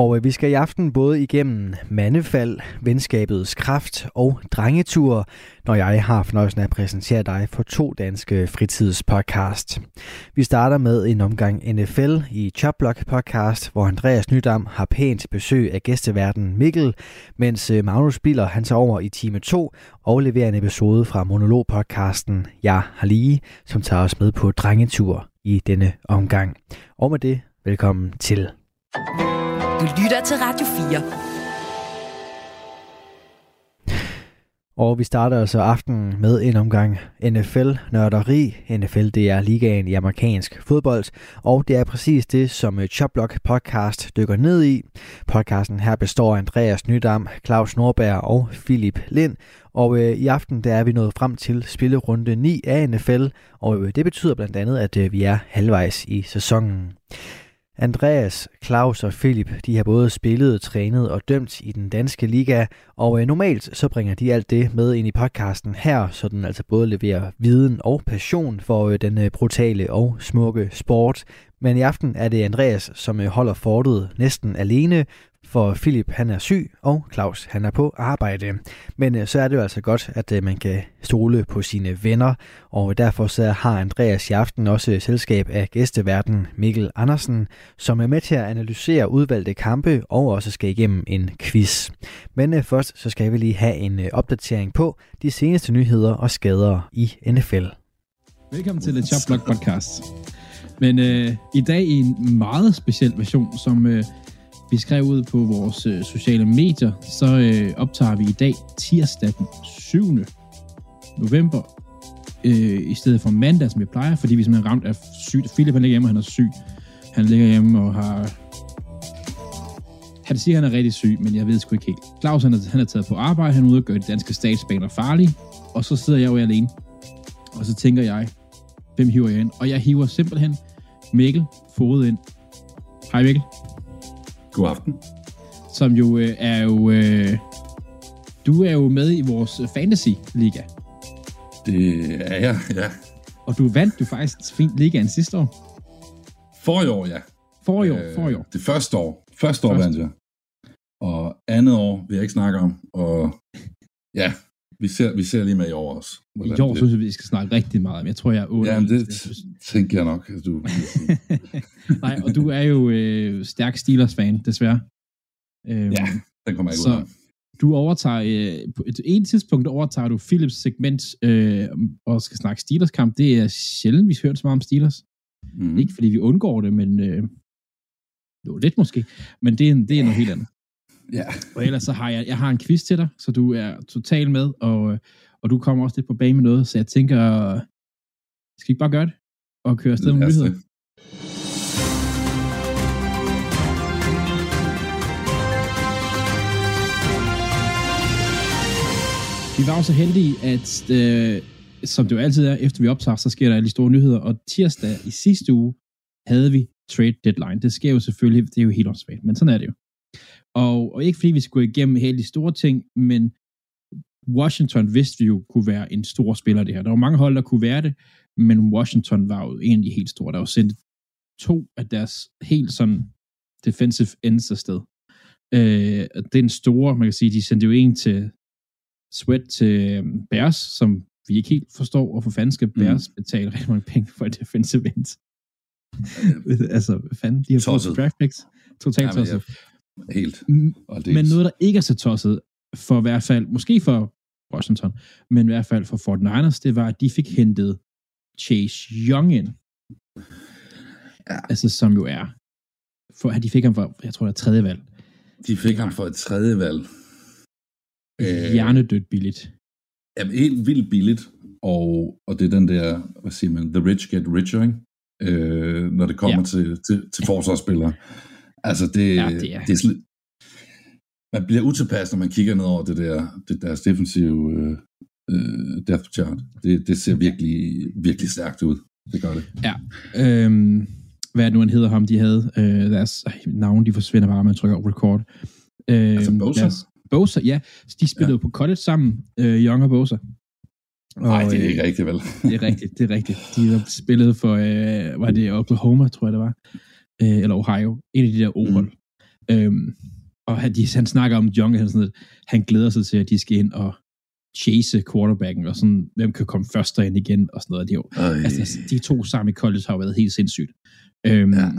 Og øh, vi skal i aften både igennem mandefald, venskabets kraft og drengetur, når jeg har fornøjelsen af at præsentere dig for to danske fritidspodcast. Vi starter med en omgang NFL i Chopblock podcast, hvor Andreas Nydam har pænt besøg af gæsteverden Mikkel, mens øh, Magnus Biller han tager over i time 2 og leverer en episode fra monologpodcasten Jeg har lige, som tager os med på drengetur i denne omgang. Og med det, velkommen til. Du lytter til Radio 4. Og vi starter altså aftenen med en omgang NFL-nørderi. NFL det er ligaen i amerikansk fodbold, og det er præcis det, som øh, Chopblock podcast dykker ned i. Podcasten her består af Andreas Nydam, Claus Norberg og Philip Lind, og øh, i aften der er vi nået frem til spillerunde 9 af NFL, og øh, det betyder blandt andet, at øh, vi er halvvejs i sæsonen. Andreas, Claus og Philip, de har både spillet, trænet og dømt i den danske liga, og øh, normalt så bringer de alt det med ind i podcasten her, så den altså både leverer viden og passion for øh, den øh, brutale og smukke sport. Men i aften er det Andreas, som holder fortet næsten alene, for Philip han er syg, og Claus han er på arbejde. Men øh, så er det jo altså godt, at øh, man kan stole på sine venner, og derfor så har Andreas i aften også selskab af gæsteverden Mikkel Andersen, som er med til at analysere udvalgte kampe og også skal igennem en quiz. Men øh, først så skal vi lige have en opdatering på de seneste nyheder og skader i NFL. Velkommen til The Chop Block Podcast. Men øh, i dag i en meget speciel version, som øh, vi skrev ud på vores øh, sociale medier, så øh, optager vi i dag tirsdag den 7. november, øh, i stedet for mandag, som vi plejer, fordi vi simpelthen ramt af sygt. Philip han ligger hjemme, og han er syg. Han ligger hjemme og har... Han siger, at han er rigtig syg, men jeg ved sgu ikke helt. Claus han er, han er taget på arbejde, han er ude og gøre de danske statsbaner farlige, og så sidder jeg jo alene. Og så tænker jeg, hvem hiver jeg ind? Og jeg hiver simpelthen Mikkel Fode ind. Hej Mikkel. God aften. Som jo øh, er jo... Øh, du er jo med i vores fantasy-liga. Det er jeg, ja. Og du vandt jo faktisk fint ligaen sidste år. For i år, ja. For i år, øh, for i år. Det første år. Første år vandt jeg. Og andet år vil jeg ikke snakke om. Og ja, vi ser, vi ser lige med i år også. I år synes jeg, vi skal snakke rigtig meget om. Jeg tror, jeg er 8. Jamen, det tænker jeg nok, at du Nej, og du er jo øh, stærk Steelers-fan, desværre. Øhm, ja, den kommer jeg ikke så ud af. Du overtager, øh, på et, et tidspunkt overtager du Philips segment øh, og skal snakke Steelers-kamp. Det er sjældent, vi hører så meget om Steelers. Mm. Ikke fordi vi undgår det, men øh, jo, lidt måske. Men det er, det er noget helt andet. Ja. Og ellers så har jeg, jeg har en quiz til dig, så du er totalt med, og, og du kommer også lidt på bag med noget, så jeg tænker, skal vi ikke bare gøre det? Og køre afsted med nyheder? Vi var også heldige, at øh, som det jo altid er, efter vi optager, så sker der alle de store nyheder, og tirsdag i sidste uge havde vi trade deadline. Det sker jo selvfølgelig, det er jo helt åndssvagt, men sådan er det jo. Og, og ikke fordi vi skulle igennem hele de store ting, men Washington vidste vi jo kunne være en stor spiller det her. Der var mange hold, der kunne være det, men Washington var jo en de helt store. Der var sendt to af deres helt sådan defensive ends afsted. Øh, den store, man kan sige, de sendte jo en til Sweat til øhm, Bears, som vi ikke helt forstår, og for fanden skal mm. Bears mm. betale rigtig mange penge for et defensive end. altså, hvad fanden, de har fået draft picks. Totalt tosset. Helt. Men noget, der ikke er så tosset, for i hvert fald, måske for Washington, men i hvert fald for Fort Niners, det var, at de fik hentet Chase Young ind. Ja. Altså, som jo er, for, de fik ham for, jeg tror, det er tredje valg. De fik ham for et tredje valg. Øh, Hjernedødt billigt. Ja, helt vildt billigt. Og, og det er den der, hvad siger man, the rich get richer, ikke? Øh, når det kommer ja. til, til, til forsvarsspillere. Altså, det, ja, det er, det er sli- man bliver utilpas, når man kigger ned over det der, det deres defensive øh, øh, depth chart. Det, det ser virkelig, virkelig stærkt ud. Det gør det. Ja. Øhm, hvad er det nu, han hedder ham, de havde? Øh, deres øh, navn, de forsvinder bare, man trykker record. Øh, altså Bosa? Bosa, ja. De spillede ja. på college sammen, øh, Young og Bosa. Nej, det er ikke rigtigt, vel? det er rigtigt, det er rigtigt. De har spillet for, øh, var det Oklahoma, tror jeg det var, øh, eller Ohio, en af de der O-hold. Mm. Øhm, og han, de, han snakker om Young, han, sådan, han glæder sig til, at de skal ind og chase quarterbacken, og sådan, hvem kan komme først derind igen, og sådan noget. De, jo, altså, de to sammen i college har været helt sindssygt. Øhm, ja.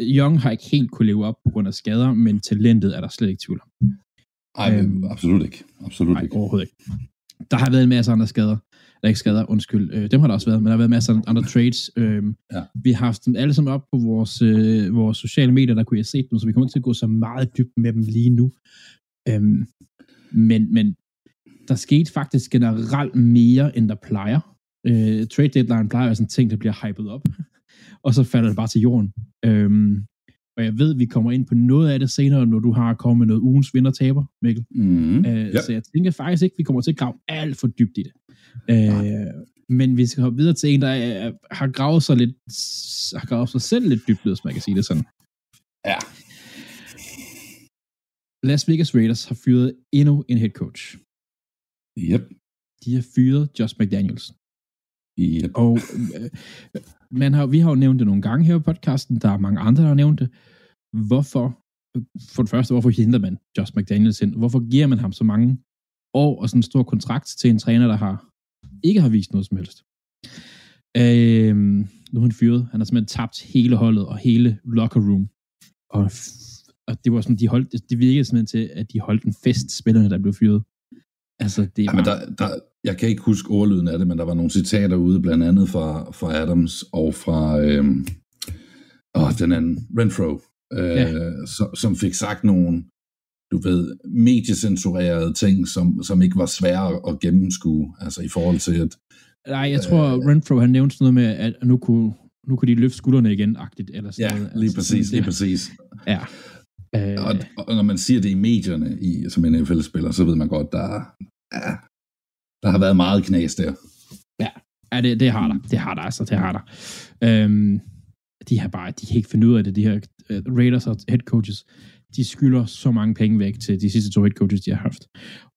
Young har ikke helt kunne leve op på grund af skader, men talentet er der slet ikke tvivl om. Nej, øhm, absolut ikke. Absolut nej, ikke. overhovedet ikke. Der har været en masse andre skader. Der er ikke skader, undskyld. Øh, dem har der også været, men der har været masser af andre trades. Øhm, ja. Vi har haft dem alle sammen op på vores, øh, vores sociale medier, der kunne jeg se dem, så vi kommer til at gå så meget dybt med dem lige nu. Øhm, men, men der skete faktisk generelt mere, end der plejer. Øh, trade deadline plejer at være sådan en ting, der bliver hypet op, og så falder det bare til jorden. Øhm, og jeg ved, vi kommer ind på noget af det senere, når du har kommet med noget ugens vinder-taber, Mikkel. Mm, øh, ja. Så jeg tænker faktisk ikke, vi kommer til at grave alt for dybt i det. Øh, men vi skal hoppe videre til en, der er, har gravet sig lidt, har gravet sig selv lidt dybt, hvis man kan sige det sådan. Ja. Las Vegas Raiders har fyret endnu en head coach. Yep. De har fyret Josh McDaniels. Yep. Og øh, man har, vi har jo nævnt det nogle gange her i podcasten, der er mange andre, der har nævnt det. Hvorfor, for det første, hvorfor henter man Josh McDaniels ind? Hvorfor giver man ham så mange år og sådan en stor kontrakt til en træner, der har ikke har vist noget som helst? Øh, nu er han fyret. Han har simpelthen tabt hele holdet og hele locker room. Og, og det var sådan, de holdt, det virkede simpelthen til, at de holdt en fest, spillerne, der blev fyret. Altså, det ja, men der, der, jeg kan ikke huske ordlyden af det, men der var nogle citater ude, blandt andet fra, fra Adams og fra øhm, åh, den anden, Renfro, øh, ja. som, som fik sagt nogle, du ved, mediecensurerede ting, som, som ikke var svære at gennemskue, altså i forhold til, at... Nej, jeg tror, øh, Renfro, han nævnte sådan noget med, at nu kunne, nu kunne de løfte skuldrene igen, agtigt, eller sådan ja, noget. lige altså, præcis, lige det, præcis. Ja. Øh, og, og når man siger det i medierne, i, som NFL-spiller, så ved man godt, der, ja, der har været meget knas der. Ja, ja det, det har der. Det har der altså, det har der. Øhm, de har bare, de kan ikke finde ud af det, de her uh, Raiders og head coaches. De skylder så mange penge væk til de sidste to head coaches, de har haft.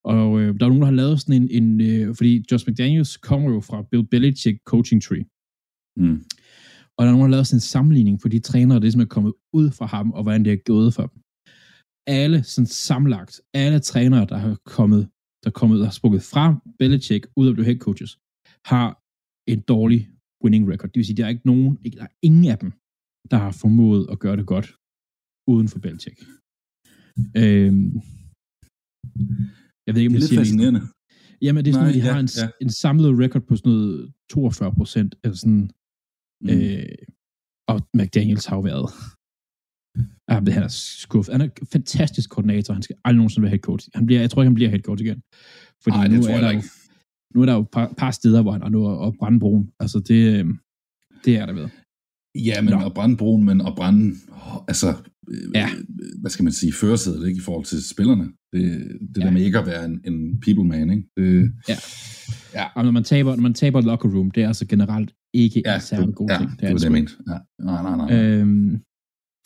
Og øh, der er nogen, der har lavet sådan en, en øh, fordi Josh McDaniels kommer jo fra Bill Belichick coaching tree. Mm. Og der er nogen, der har lavet sådan en sammenligning for de trænere, der er kommet ud fra ham, og hvordan det er gået for dem. Alle sådan samlagt, alle trænere, der har kommet, der er kommet, har sprukket fra Belichick ud af det head coaches, har en dårlig winning record. Det vil sige, der er ikke nogen, ikke, der er ingen af dem, der har formået at gøre det godt uden for Belichick. Øhm, jeg ved ikke, om det er lidt fascinerende. Jamen, det er sådan, Nej, at de ja, har en, ja. en samlet record på sådan noget 42 procent, eller sådan, Mm. Øh, og McDaniels har jo været ja, han er skuffet. Han er en fantastisk koordinator. Han skal aldrig nogensinde være head coach. Han bliver, jeg tror ikke, han bliver head coach igen. Fordi Ej, det nu er der ikke. Jo, nu er der jo et par, par steder, hvor han er nu at brænde broen. Altså, det, øh, det er der ved. Ja, men Nå. at brænde broen, men at brænde, altså, øh, Ja. hvad skal man sige, førersædet, ikke, i forhold til spillerne. Det, det Ja. der med ikke at være en, en people man, ikke? Det, Ja. Og når man taber, når man taber locker room, det er altså generelt ikke ja, en særlig god ja, ting. det var det, jeg mente. Ja. Nej, nej, nej. Øhm,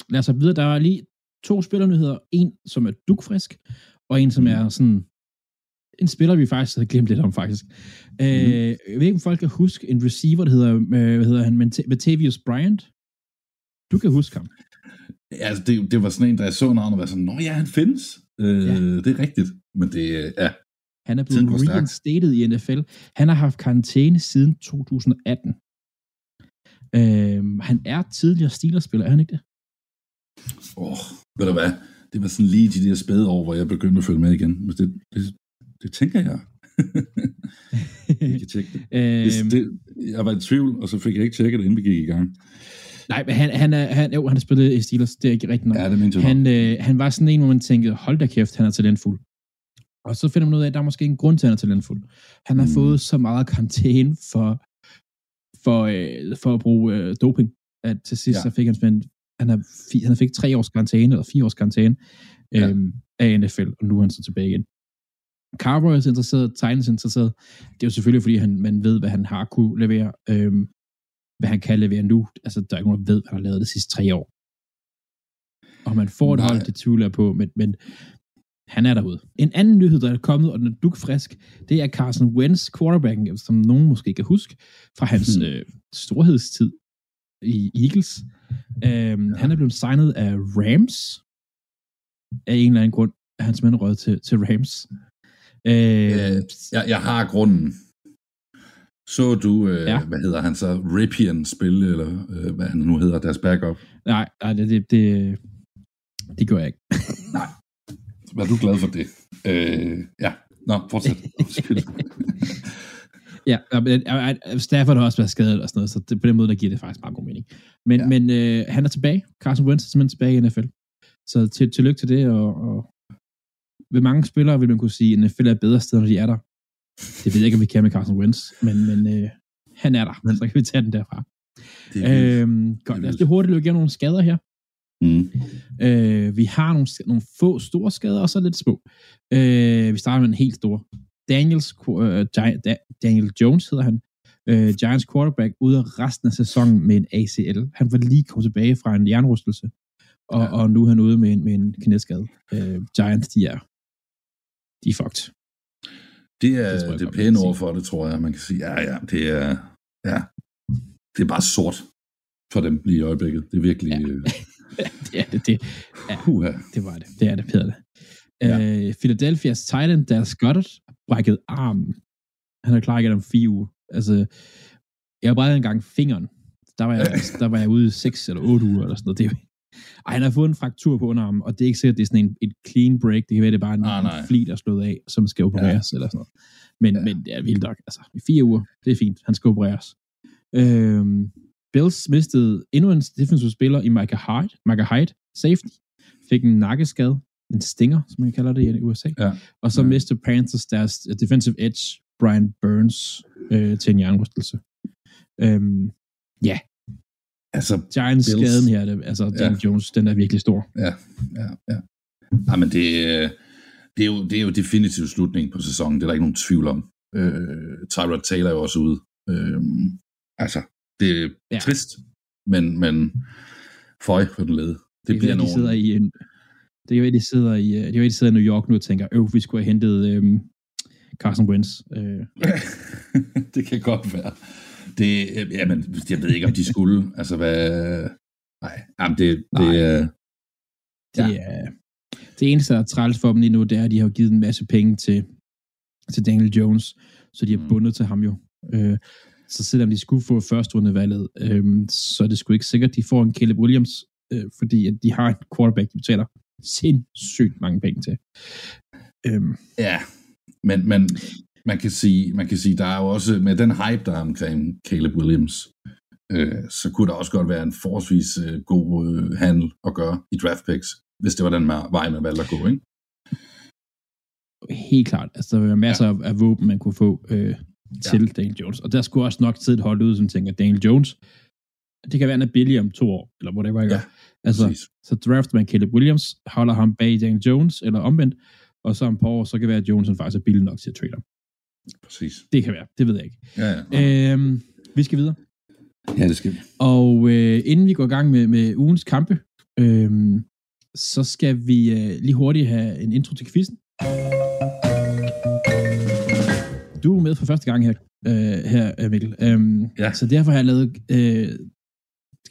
lad os videre. Der er lige to spillernyheder. En, som er dukfrisk, og en, som Mm. er sådan en spiller, vi faktisk havde glemt lidt om, faktisk. Mm. Øh, jeg ved ikke, om folk kan huske en receiver, der hedder, øh, hvad hedder han, Mata- Matavius Bryant. Du kan huske ham. Ja, altså, det, det var sådan en, da jeg så navnet, og var sådan, nå ja, han findes. Øh, Ja. Det er rigtigt. Men det, øh, ja, Han er blevet reinstated i NFL. Han har haft karantæne siden 2018. Øh, han er tidligere Steelers-spiller, er han ikke det? Åh, ved du hvad, det var sådan lige de der spæde år, hvor jeg begyndte at følge med igen. Men det, det, det tænker jeg. Vi kan tjekke det. Øhm, det. Jeg var i tvivl, og så fik jeg ikke tjekket det, inden vi gik i gang. Nej, men han, han, er, han, jo, han har spillet i Steelers, det er ikke rigtigt nok. Ja, det mente jeg han, øh, han var sådan en, hvor man tænkte, hold da kæft, han er talentfuld. Og så finder man ud af, at der er måske en grund til, at han er talentfuld. Han har Mm. fået så meget karantæne for, for, øh, for at bruge øh, doping, at til sidst Ja. så fik han simpelthen, han, fi- han fik tre års karantæne, eller fire års karantæne Ja. øhm, af NFL, og nu er han så tilbage igen. Cowboys er interesseret, Titans er interesseret. Det er jo selvfølgelig, fordi han, man ved, hvad han har kunne levere, øhm, hvad han kan levere nu. Altså, der er ikke nogen, der ved, hvad han har lavet de sidste tre år. Og man får et hold, det tvivler på, men, men Han er derude. En anden nyhed, der er kommet, og den er dukfrisk, det er Carson Wentz, quarterbacken, som nogen måske kan huske, fra hans hmm. øh, storhedstid i Eagles. Øhm, ja. Han er blevet signet af Rams, af en eller anden grund, hans mand røget til, til Rams. Øh, øh, jeg, jeg har grunden. Så du, øh, ja. hvad hedder han så, Ripien spille, eller øh, hvad han nu hedder, deres backup? Nej, nej det, det, det, det gør jeg ikke. nej. Var du glad for det? Øh, ja, nå, fortsæt. ja, Stafford har også været skadet og sådan noget, så det, på den måde, der giver det faktisk meget god mening. Men, ja. men øh, han er tilbage. Carson Wentz er simpelthen tilbage i NFL. Så til, tillykke til det, og, og ved mange spillere vil man kunne sige, at NFL er et bedre sted, når de er der. Det ved jeg ikke, om vi kan med Carson Wentz, men, men øh, han er der, men, så kan vi tage den derfra. Det øhm, godt, lad os det hurtigt løbe igennem nogle skader her. Mm. Øh, vi har nogle, nogle få store skader, og så lidt små. Øh, vi starter med en helt stor. Daniels, uh, Daniel Jones hedder han, uh, Giants quarterback, ude af resten af sæsonen med en ACL. Han var lige kommet tilbage fra en jernrystelse, og, ja. og nu er han ude med en, med en knæskade. Uh, Giants, de er, de er fucked. Det er det, det er pæne ord for det, tror jeg. Man kan sige, ja, ja, det er, ja, det er bare sort for dem lige i øjeblikket. Det er virkelig... Ja. Øh, det er det. Det, ja, uh-huh. det var det. Det er det, Peter. Det. Ja. Uh, Philadelphia's Titan, der Scott brækket armen. Han har klaret om fire uger. Altså, jeg har brækket engang fingeren. Der var jeg, der var jeg ude i seks eller otte uger, eller sådan noget. Det ej, han har fået en fraktur på underarmen, og det er ikke sikkert, at det er sådan en, et clean break. Det kan være, det er bare en, ah, en fli, der er slået af, som skal opereres, ja. eller sådan noget. Men, ja. men det er vildt nok. Altså, i fire uger, det er fint. Han skal opereres. Øhm, Bills mistede endnu en defensive spiller i Micah Hyde, Micah Hyde, safety, fik en nakkeskade, en stinger, som man kalder det i USA. Ja. Og så ja. mistede Panthers deres defensive edge, Brian Burns, øh, til en jernrystelse. Øhm, ja, Altså, Giants Bills. skaden her, det, altså Dan ja. Jones, den er virkelig stor. Ja, ja, ja. Ja, men det, det, er jo, det er jo definitivt slutning på sæsonen, det er der ikke nogen tvivl om. Øh, Tyrod Taylor er jo også ude. Øh, altså, det er ja. trist, men, men føj for den lede. Det, det bliver nogen... De sidder i en, det er jo, de sidder i, det er jo, de sidder i New York nu og tænker, øv, vi skulle have hentet øhm, Carson Wentz. Øh. det kan godt være. Det, jamen, jeg ved ikke, om de skulle. Altså, hvad... Nej, jamen, det, det, Nej. Øh, det ja. er... Det eneste, der er træls for dem lige nu, det er, at de har givet en masse penge til, til Daniel Jones, så de er mm. bundet til ham jo. Øh, så selvom de skulle få første rundevalget, øh, så er det sgu ikke sikkert, at de får en Caleb Williams, øh, fordi at de har en quarterback, de betaler sindssygt mange penge til. Øh, ja, men, men man kan sige, man kan sige, der er jo også, med den hype, der er omkring Caleb Williams, øh, så kunne der også godt være en forholdsvis øh, god øh, handel at gøre i draft picks, hvis det var den vej, man valgte at gå, ikke? Helt klart. Altså, der var masser ja. af våben, man kunne få øh, til ja. Daniel Jones. Og der skulle også nok sidde et hold ud, som tænker, Daniel Jones, det kan være, en billig om to år, eller whatever, ikke? Ja, altså, præcis. så drafter man Caleb Williams, holder ham bag Daniel Jones, eller omvendt, og så om et par år, så kan det være, at Jones faktisk er billig nok til at trade ham. Præcis. Det kan være, det ved jeg ikke. Ja, ja. Øhm, vi skal videre. Ja, det skal vi. Og øh, inden vi går i gang med, med ugens kampe, øh, så skal vi øh, lige hurtigt have en intro til quizzen. Du er med for første gang her, øh, her Mikkel. Øhm, ja. Så derfor har jeg lavet øh,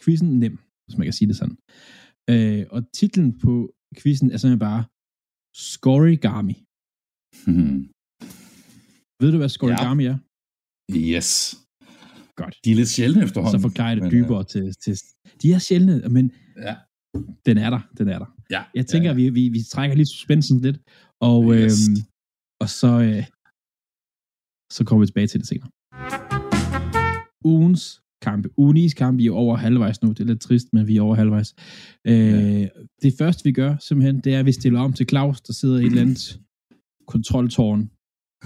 quizzen nem, hvis man kan sige det sådan. Øh, og titlen på quizzen er simpelthen bare Scorigami. Hmm. Ved du, hvad scorigami ja. er? Yes. Godt. De er lidt sjældne efterhånden. Så forklarer jeg det dybere ja. til, til... De er sjældne, men ja. den er der. Den er der. Ja. Jeg tænker, ja, ja. Vi, vi, vi trækker lige suspensen lidt, og, yes. øhm, og så, øh, så kommer vi tilbage til det senere. Ugens kampe. Unis kampe, vi er over halvvejs nu. Det er lidt trist, men vi er over halvvejs. Øh, ja. Det første, vi gør, simpelthen, det er, at vi stiller om til Claus, der sidder i et eller andet kontroltårn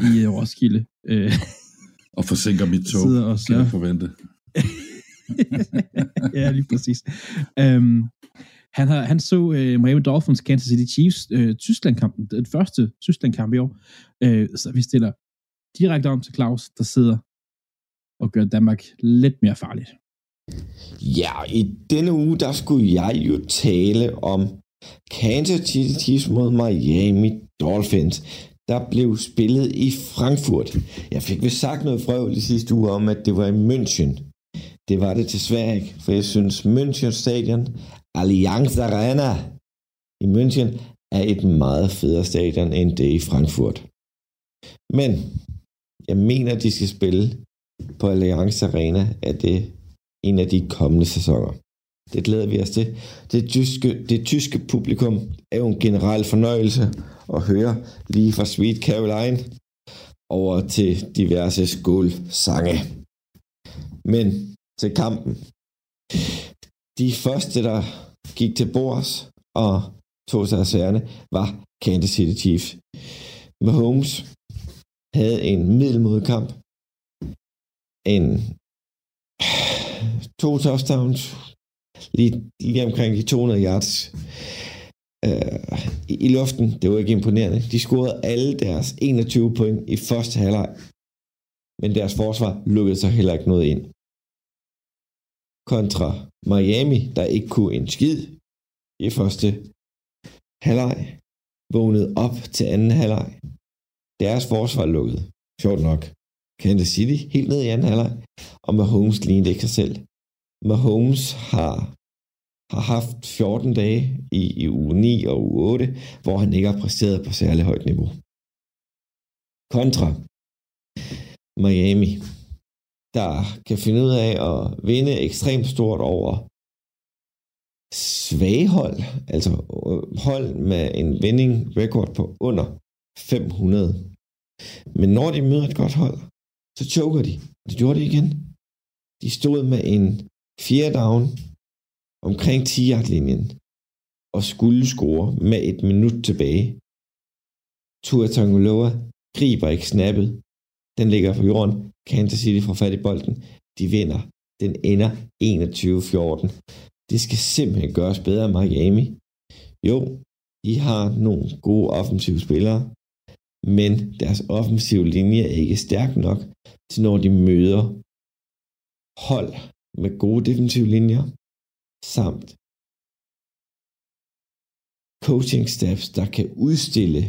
i uh, Roskilde. Uh, og forsinker mit tog, og så... kan jeg forvente. ja, lige præcis. Um, han, har, han så uh, Miami Dolphins Kansas City Chiefs uh, Tyskland-kampen, den første Tyskland-kamp i år. Uh, så vi stiller direkte om til Claus, der sidder og gøre Danmark lidt mere farligt. Ja, i denne uge, der skulle jeg jo tale om Kansas City Chiefs mod Miami Dolphins. Der blev spillet i Frankfurt. Jeg fik vel sagt noget frøv i sidste uge om, at det var i München. Det var det desværre ikke, for jeg synes München Stadion, Allianz Arena i München, er et meget federe stadion end det i Frankfurt. Men jeg mener, de skal spille på Allianz Arena, er det en af de kommende sæsoner. Det glæder vi os til. Det tyske, det tyske publikum er jo en generel fornøjelse at høre lige fra Sweet Caroline over til diverse skålsange. Men til kampen. De første, der gik til bords og tog sig af sagerne, var Kansas City Chiefs. Mahomes havde en middelmodig kamp. En to touchdowns, lige, lige omkring de 200 yards øh, i, i luften. Det var ikke imponerende. De scorede alle deres 21 point i første halvleg, men deres forsvar lukkede sig heller ikke noget ind. Kontra Miami, der ikke kunne en skid i første halvleg, vågnede op til anden halvleg. Deres forsvar lukkede. Sjovt nok. Kansas City helt ned i anden halvleg, og Mahomes lignede ikke sig selv. Mahomes har, har haft 14 dage i, i uge 9 og uge 8, hvor han ikke har præsteret på særlig højt niveau. Kontra Miami, der kan finde ud af at vinde ekstremt stort over svage hold, altså øh, hold med en vinding record på under 500. Men når de møder et godt hold, så choker de. Det gjorde de igen. De stod med en fjerde down omkring 10 linjen og skulle score med et minut tilbage. Tua Tagovailoa griber ikke snappet. Den ligger på jorden. Kansas City får fat i bolden. De vinder. Den ender 21-14. Det skal simpelthen gøres bedre Miami. Jo, de har nogle gode offensive spillere, men deres offensive linje er ikke stærk nok til når de møder hold med gode defensive linjer, samt coaching staffs, der kan udstille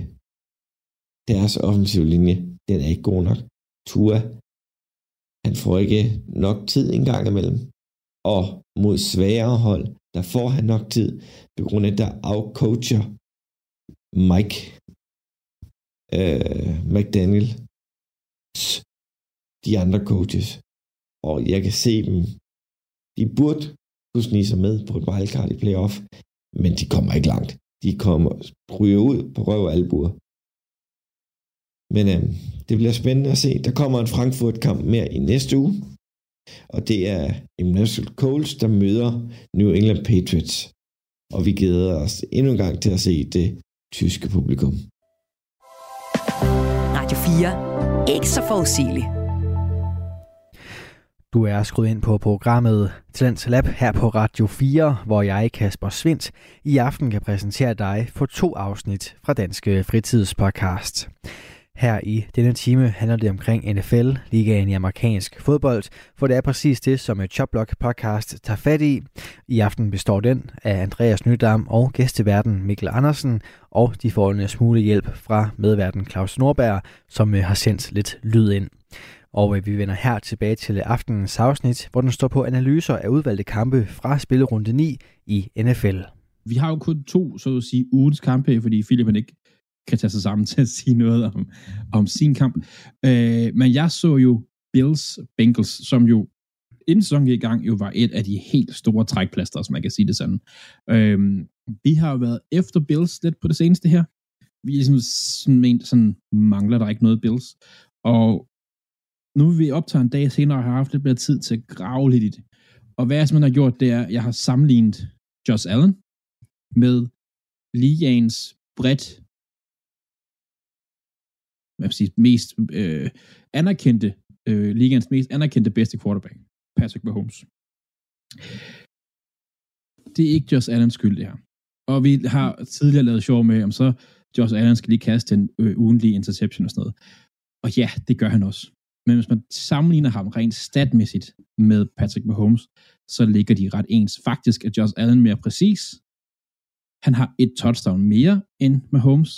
deres offensive linje. Den er ikke god nok. Tua, han får ikke nok tid en gang imellem. Og mod svagere hold, der får han nok tid, på grund af, at der afcoacher Mike øh, McDaniel de andre coaches. Og jeg kan se dem. De burde kunne snige sig med på et wildcard i playoff, men de kommer ikke langt. De kommer ryger ud på røv og albuer. Men øh, det bliver spændende at se. Der kommer en Frankfurt-kamp mere i næste uge. Og det er Emmanuel Coles, der møder New England Patriots. Og vi glæder os endnu en gang til at se det tyske publikum. Radio 4. Ikke så forudsigelig. Du er skruet ind på programmet Talents Lab her på Radio 4, hvor jeg, Kasper Svindt, i aften kan præsentere dig for to afsnit fra Danske Fritidspodcast. Her i denne time handler det omkring NFL, ligaen i amerikansk fodbold, for det er præcis det, som Choplock podcast tager fat i. I aften består den af Andreas Nydam og gæsteverden Mikkel Andersen, og de får en smule hjælp fra medverden Claus Norberg, som øh, har sendt lidt lyd ind. Og øh, vi vender her tilbage til aftenens afsnit, hvor den står på analyser af udvalgte kampe fra spillerunde 9 i NFL. Vi har jo kun to, så at sige, ugens kampe, fordi Philip han ikke kan tage sig sammen til at sige noget om, om sin kamp. Øh, men jeg så jo Bills Bengals, som jo inden sæsonen i gang, jo var et af de helt store trækplaster, som man kan sige det sådan. Øh, vi har jo været efter Bills lidt på det seneste her. Vi er ligesom sådan, sådan mangler der ikke noget Bills. Og nu vil vi optage en dag senere og har haft lidt mere tid til at grave lidt i det. Og hvad jeg simpelthen har gjort, det er, at jeg har sammenlignet Josh Allen med ligaens bredt hvad sige, mest øh, anerkendte, øh, ligands mest anerkendte bedste quarterback, Patrick Mahomes. Det er ikke Josh Allens skyld, det her. Og vi har tidligere lavet sjov med, om så Josh Allen skal lige kaste en øh, ugenlig interception og sådan noget. Og ja, det gør han også. Men hvis man sammenligner ham rent statmæssigt med Patrick Mahomes, så ligger de ret ens. Faktisk er Josh Allen mere præcis. Han har et touchdown mere end Mahomes.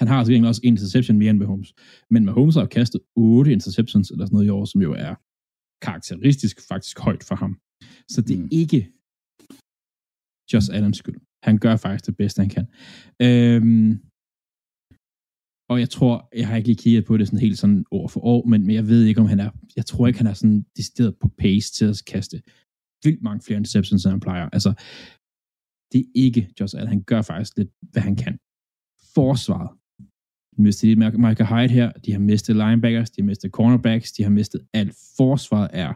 Han har altså også en interception mere end Mahomes. Men Mahomes har kastet otte interceptions eller sådan noget i år, som jo er karakteristisk faktisk højt for ham. Så det er mm. ikke Josh Allens skyld. Han gør faktisk det bedste, han kan. Øhm, og jeg tror, jeg har ikke lige kigget på det sådan helt sådan år for år, men, men jeg ved ikke, om han er, jeg tror ikke, han er sådan decideret på pace til at kaste vildt mange flere interceptions, end han plejer. Altså, det er ikke Josh Allen. Han gør faktisk lidt, hvad han kan. Forsvaret. Mistet lidt Michael Hyde her. De har mistet linebackers. De har mistet cornerbacks. De har mistet alt. Forsvaret er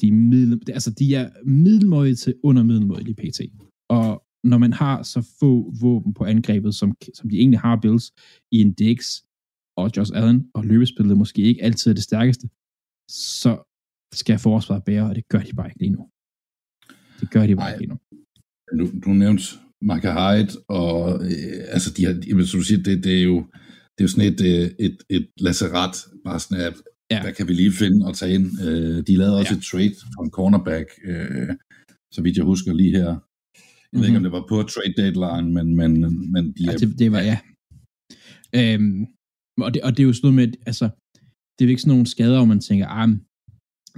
de er, middel, altså de er middelmåde til under i PT. Og når man har så få våben på angrebet, som, som de egentlig har Bills i en Dix og Josh Allen, og løbespillet måske ikke altid er det stærkeste, så skal forsvaret bære, og det gør de bare ikke lige nu. Det gør de bare Ej. ikke lige nu. Du, du nævnte Micah Hyde, og øh, altså de har, som du siger, det, det er jo det er jo sådan et, øh, et, et lasseret, bare sådan at, ja. hvad kan vi lige finde og tage ind? Øh, de lavede også ja. et trade for en cornerback, øh, så vidt jeg husker lige her. Jeg mm-hmm. ved ikke, om mhm. det var på trade deadline, men, men, men de ja, det, det var, ja. Øhm, og, det, og det er jo sådan noget med, altså, det er jo ikke sådan nogle skader, hvor man tænker, ah,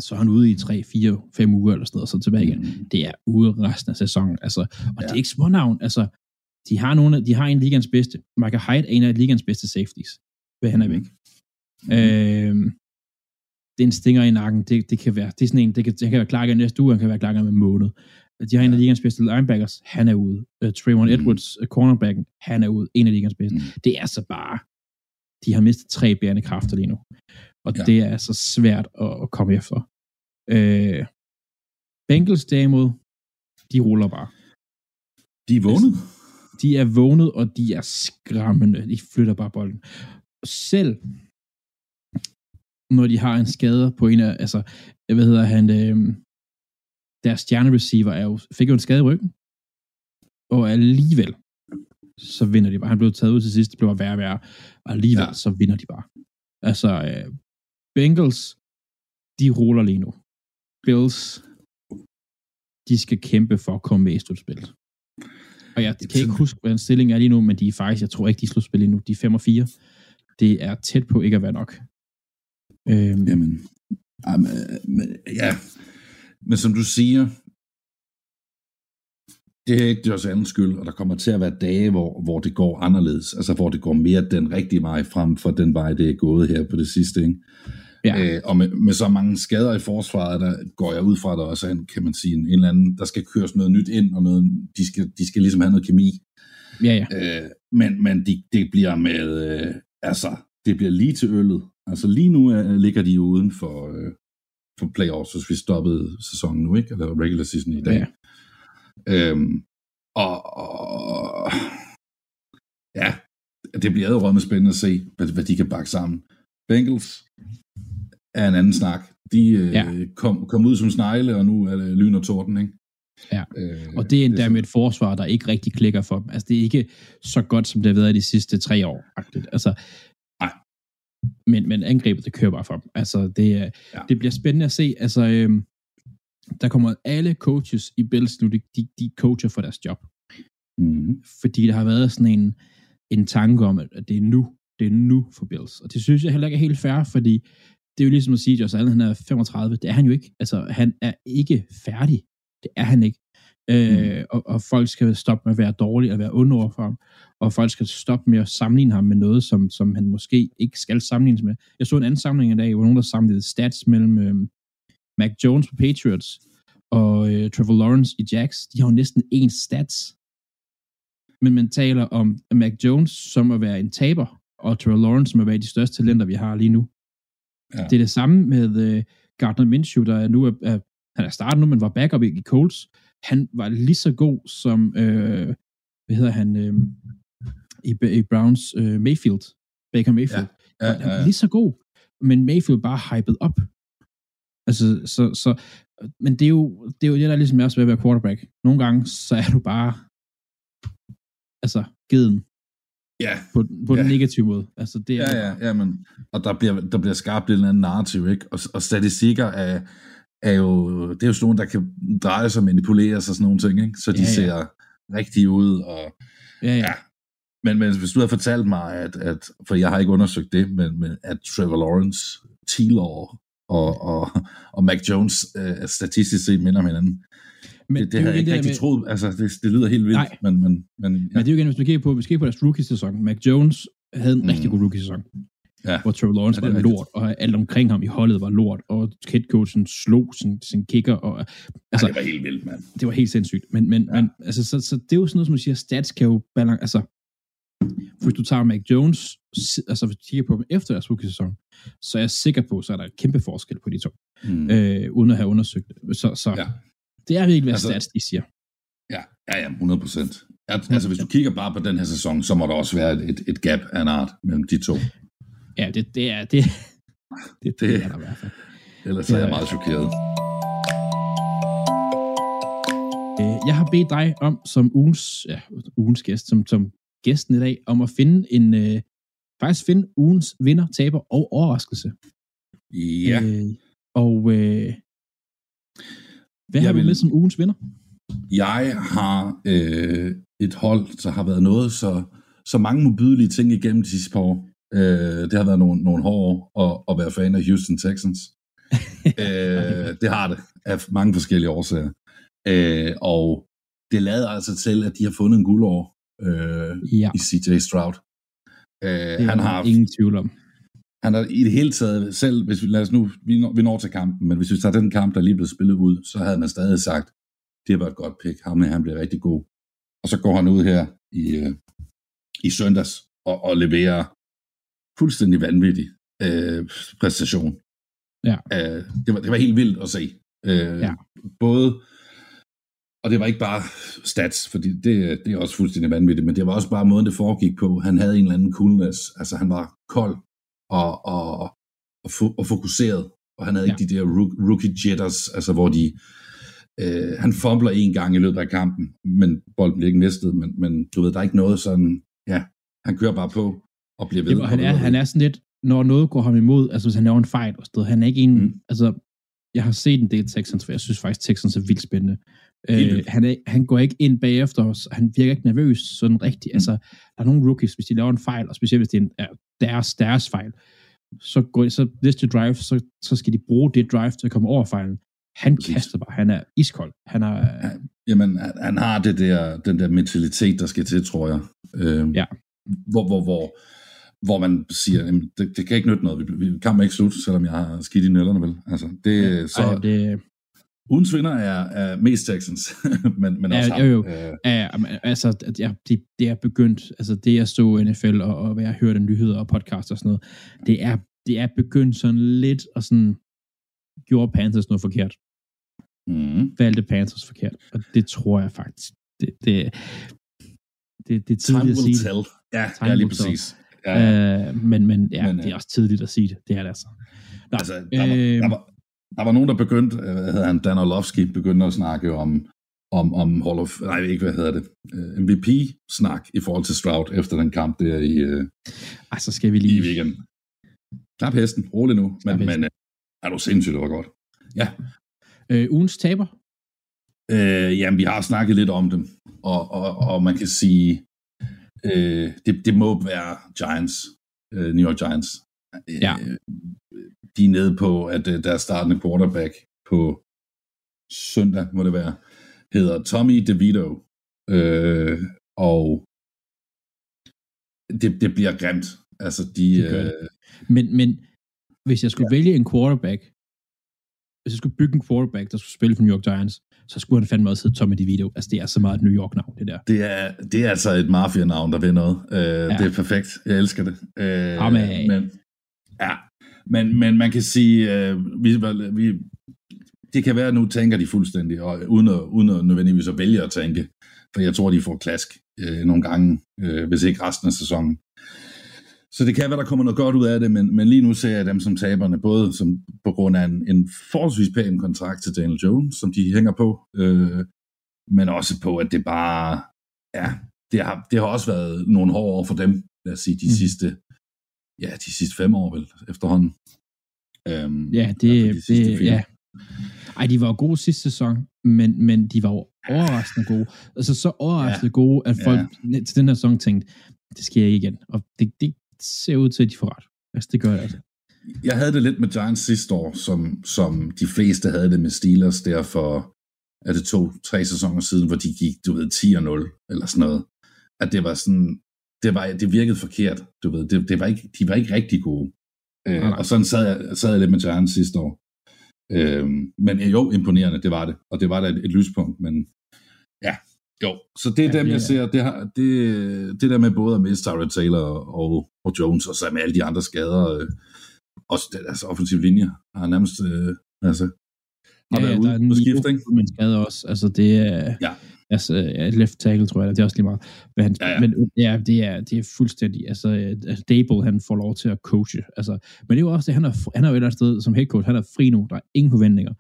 så er han ude i 3, 4, 5 uger eller sådan noget, og så tilbage igen. Mm. Det er ude resten af sæsonen. Altså, og ja. det er ikke smånavn. Altså, de har, nogle, de har en af ligands bedste. Michael Hyde er en af ligands bedste safeties. Hvad han er væk. Mm. Øh, det er en stinger i nakken. Det, det kan være, det er sådan en, det kan, det kan være klar igen næste uge, han kan være klar igen med en måned. De har en af ligands bedste linebackers. Han er ude. Uh, Trayvon mm. Edwards, uh, cornerbacken, han er ude. En af ligands bedste. Mm. Det er så bare, de har mistet tre bærende kræfter lige nu. Og ja. det er så svært at, at komme efter. Øh, Bengals derimod, de ruller bare. De er vågnet? De er vågnet, og de er skræmmende. De flytter bare bolden. Selv når de har en skade på en af, altså, hvad hedder han, øh, deres stjernereceiver er jo, fik jo en skade i ryggen, og alligevel, så vinder de bare. Han blev taget ud til sidst, det blev værre og værre, og alligevel, ja. så vinder de bare. Altså, øh, Bengals, de ruller lige nu. Bills, de skal kæmpe for at komme med i slutspillet. Og jeg kan ikke huske, hvad en stilling er lige nu, men de er faktisk, jeg tror ikke, de er slutspil lige nu. De er 5 og 4. Det er tæt på ikke at være nok. Øhm. Jamen, ja. Men som du siger, det er ikke Josh Allens skyld, og der kommer til at være dage, hvor, hvor det går anderledes, altså hvor det går mere den rigtige vej frem for den vej, det er gået her på det sidste. Ikke? Ja. Øh, og med, med så mange skader i forsvaret, der går jeg ud fra, der også er, kan man sige, en, en eller anden, der skal køres noget nyt ind, og noget, de, skal, de skal ligesom have noget kemi. Ja, ja. Øh, men men de, det bliver med, øh, altså, det bliver lige til øllet. Altså lige nu er, ligger de uden for, øh, for playoffs, hvis vi stoppede sæsonen nu, ikke? Eller regular season i dag. Ja. Øhm, og, og, ja, det bliver med spændende at se, hvad, hvad de kan bakke sammen. Bengals, er en anden snak. De øh, ja. kom, kom ud som snegle, og nu er det lyn og torden, ikke? Ja, øh, og det er endda med et forsvar, der ikke rigtig klikker for dem. Altså, det er ikke så godt, som det har været de sidste tre år. Altså, nej. Men, men angrebet, det kører bare for dem. Altså, det, ja. det bliver spændende at se. Altså, øh, der kommer alle coaches i Bills nu, de, de, coacher for deres job. Mm. Fordi der har været sådan en, en tanke om, at det er nu, det er nu for Bills. Og det synes jeg heller ikke er helt fair, fordi det er jo ligesom at sige, at Josh Allen han er 35. Det er han jo ikke. Altså, han er ikke færdig. Det er han ikke. Øh, mm. og, og folk skal stoppe med at være dårlige og være onde over for ham. Og folk skal stoppe med at sammenligne ham med noget, som, som han måske ikke skal sammenlignes med. Jeg så en anden sammenligning i dag, hvor nogen der sammenlignede stats mellem øh, Mac Jones på Patriots og øh, Trevor Lawrence i Jacks. De har jo næsten ens stats. Men man taler om Mac Jones som at være en taber, og Trevor Lawrence som at være de største talenter, vi har lige nu. Ja. Det er det samme med uh, Gardner Minshew, der er nu er, er, han er startet nu, men var backup i, Colts. Han var lige så god som, uh, hvad hedder han, uh, i, i Browns uh, Mayfield, Baker Mayfield. Ja. Ja, ja, ja. Lige så god, men Mayfield bare hyped op. Altså, så, så, men det er jo det, er jo det der ligesom er også ved at være quarterback. Nogle gange, så er du bare, altså, geden. Ja. På, på ja. den negative måde. Altså, det er, ja, ja, ja, men, og der bliver, der bliver skabt et eller andet narrativ, ikke? Og, og statistikker er, er jo, det er jo sådan nogle, der kan dreje sig, manipuleres og sådan nogle ting, ikke? Så de ja, ja. ser rigtige ud, og ja, ja. ja. Men, men hvis du havde fortalt mig, at, at for jeg har ikke undersøgt det, men, men at Trevor Lawrence, Taylor og, og, og Mac Jones uh, statistisk set minder om hinanden, men det, det, det havde jeg ikke rigtig med... troet. Altså, det, det lyder helt vildt. Nej. Men, men, men, ja. men det er jo igen, hvis man kigger på, hvis man kigger på deres rookie-sæson. Mac Jones havde en mm. rigtig god rookie-sæson. Ja. Hvor Trevor Lawrence ja, var rigtigt. lort, og alt omkring ham i holdet var lort, og headcoachen slog sin, sin kicker. Og, altså, ja, det var helt vildt, mand. Det var helt sindssygt. Men, men, ja. men altså, så, så, det er jo sådan noget, som man siger, stats kan jo balance, altså, hvis du tager Mac Jones, altså hvis du kigger på dem efter deres rookie-sæson, så er jeg sikker på, så er der et kæmpe forskel på de to, mm. øh, uden at have undersøgt det. Så, så ja. det er virkelig, hvad altså, stats de siger. Ja, ja, ja, 100 procent. Altså, hvis du kigger bare på den her sæson, så må der også være et, et gap af en art mellem de to. Ja, det, det er det. Det, det, det er der i hvert fald. Ellers er jeg meget chokeret. Øh, jeg har bedt dig om, som ugens, ja, ugens gæst, som, som gæsten i dag, om at finde en, øh, faktisk finde ugens vinder, taber og overraskelse. Ja. Øh, og øh, hvad jeg har du vil... med som ugens vinder? Jeg har øh, et hold, der har været noget så, så mange modbydelige ting igennem de sidste par år. Øh, det har været nogle, nogle hårde år at, at være fan af Houston Texans. øh, det har det, af mange forskellige årsager. Øh, og det lader altså til, at de har fundet en guldår øh, ja. i CJ Stroud. Øh, han har ingen tvivl om. Han har i det hele taget, selv hvis vi, lad os nu, vi når, vi når til kampen, men hvis vi tager den kamp, der lige blev spillet ud, så havde man stadig sagt, det været et godt pick, ham han bliver rigtig god. Og så går han ud her i, øh, i søndags og, og leverer fuldstændig vanvittig øh, præstation. Ja. Øh, det, var, det var helt vildt at se. Øh, ja. Både, og det var ikke bare stats, fordi det, det er også fuldstændig vanvittigt, men det var også bare måden, det foregik på. Han havde en eller anden coolness, altså han var kold og, og, og, og fokuseret, og han havde ja. ikke de der rookie jitters, altså hvor de, øh, han fumbler en gang i løbet af kampen, men bolden bliver ikke mistet, men, men du ved, der er ikke noget sådan, ja, han kører bare på og bliver ved. Jamen, han, er, han er sådan lidt, når noget går ham imod, altså hvis han laver en fejl og sted, han er ikke en, mm. altså, jeg har set en del Texans, for jeg synes faktisk, Texans er vildt spændende. Øh, han, er, han går ikke ind bagefter os, han virker ikke nervøs sådan rigtigt. Mm. Altså, der er nogle rookies, hvis de laver en fejl, og specielt hvis det er, en, er deres, deres fejl, så, går, så næste drive, så, så skal de bruge det drive til at komme over fejlen. Han Præcis. kaster bare, han er iskold. Han er, ja, jamen, han har det der, den der mentalitet, der skal til, tror jeg. Øh, ja. Hvor, hvor, hvor, hvor man siger, jamen, det, det kan ikke nytte noget, vi, vi kan ikke slutte, selvom jeg har skidt i nælderne, vel? Altså, det, ja, så, ej, det... Ugens vinder er, er mest Texans, men, men også ja, jo, jo. Øh, ja, altså, ja, det, det er begyndt, altså det jeg så NFL og, og hvad jeg hørte nyheder og podcast og sådan noget, det er, det er begyndt sådan lidt og sådan, gjorde Panthers noget forkert. Mm. Valgte Panthers forkert, og det tror jeg faktisk, det, det, det, det er tidligt at sige. Tell. Ja, ja, lige præcis. Ja, ja. Øh, men, men ja, men, det er øh, også tidligt at sige det. Det er det altså. Nå, altså der, var, øh, der, var, der var nogen, der begyndte, øh, hvad hedder han, Dan Orlovsky, begyndte at snakke om, om, om Hall of, nej, ikke hvad hedder det, MVP-snak i forhold til Stroud efter den kamp der i, altså, skal vi lige... i weekenden. Klap hesten, rolig nu, men, men er du sindssygt, det var godt. Ja. Øh, ugens taber? Øh, jamen, vi har snakket lidt om dem, og, og, og man kan sige, øh, det, det må være Giants, øh, New York Giants. Ja. Øh, de er nede på, at øh, der er startende quarterback på søndag, må det være, hedder Tommy DeVito. Øh, og det, det bliver grimt. Altså, de... Øh, men, men hvis jeg skulle ja. vælge en quarterback, hvis jeg skulle bygge en quarterback, der skulle spille for New York Giants, så skulle han fandme også hedde Tommy DeVito. Altså, det er så meget et New York-navn, det der. Det er, det er altså et mafia-navn, der vil noget. Uh, ja. Det er perfekt. Jeg elsker det. Amen. men, ja, men, men man kan sige, uh, vi, vi, det kan være, at nu tænker de fuldstændig, og uden at, uden at nødvendigvis at vælge at tænke, for jeg tror, de får klask uh, nogle gange, uh, hvis ikke resten af sæsonen. Så det kan være, der kommer noget godt ud af det, men, men lige nu ser jeg dem som taberne, både som, på grund af en, en forholdsvis pæn kontrakt til Daniel Jones, som de hænger på, øh, men også på, at det bare, ja, det har, det har også været nogle hårde år for dem, lad os sige, de mm. sidste, ja, de sidste fem år vel, efterhånden. Øhm, ja, det, de det ja. Ej, de var gode sidste sæson, men, men de var jo overraskende gode. Altså så overraskende ja. gode, at folk ja. til den her sæson tænkte, det sker ikke igen. Og det, det ser ud til, at de får ret. Altså, det gør det altså. Jeg havde det lidt med Giants sidste år, som, som de fleste havde det med Steelers der for, er det to, tre sæsoner siden, hvor de gik, du ved, 10-0 eller sådan noget. At det var sådan, det, var, det virkede forkert, du ved. Det, det var ikke, de var ikke rigtig gode. Øh, og sådan sad jeg, sad jeg lidt med Giants sidste år. Øh, men jo, imponerende, det var det. Og det var da et, et lyspunkt, men ja, jo. Så det er ja, dem, jeg ser, det, har, det, det der med både at miste Tyrod Taylor og, og Jones, og så med alle de andre skader, øh, også deres altså, offensiv linje, har nærmest, øh, altså, har ja, været ude der er på skift, ikke? Men skade også, altså det er, ja. Altså left tackle, tror jeg, det er også lige meget. Men, han, ja, ja. men ja, det er, det er fuldstændig, altså, altså Dable, han får lov til at coache, altså, men det er jo også det, han er, han er jo et eller andet sted som head coach, han er fri nu, der er ingen forventninger.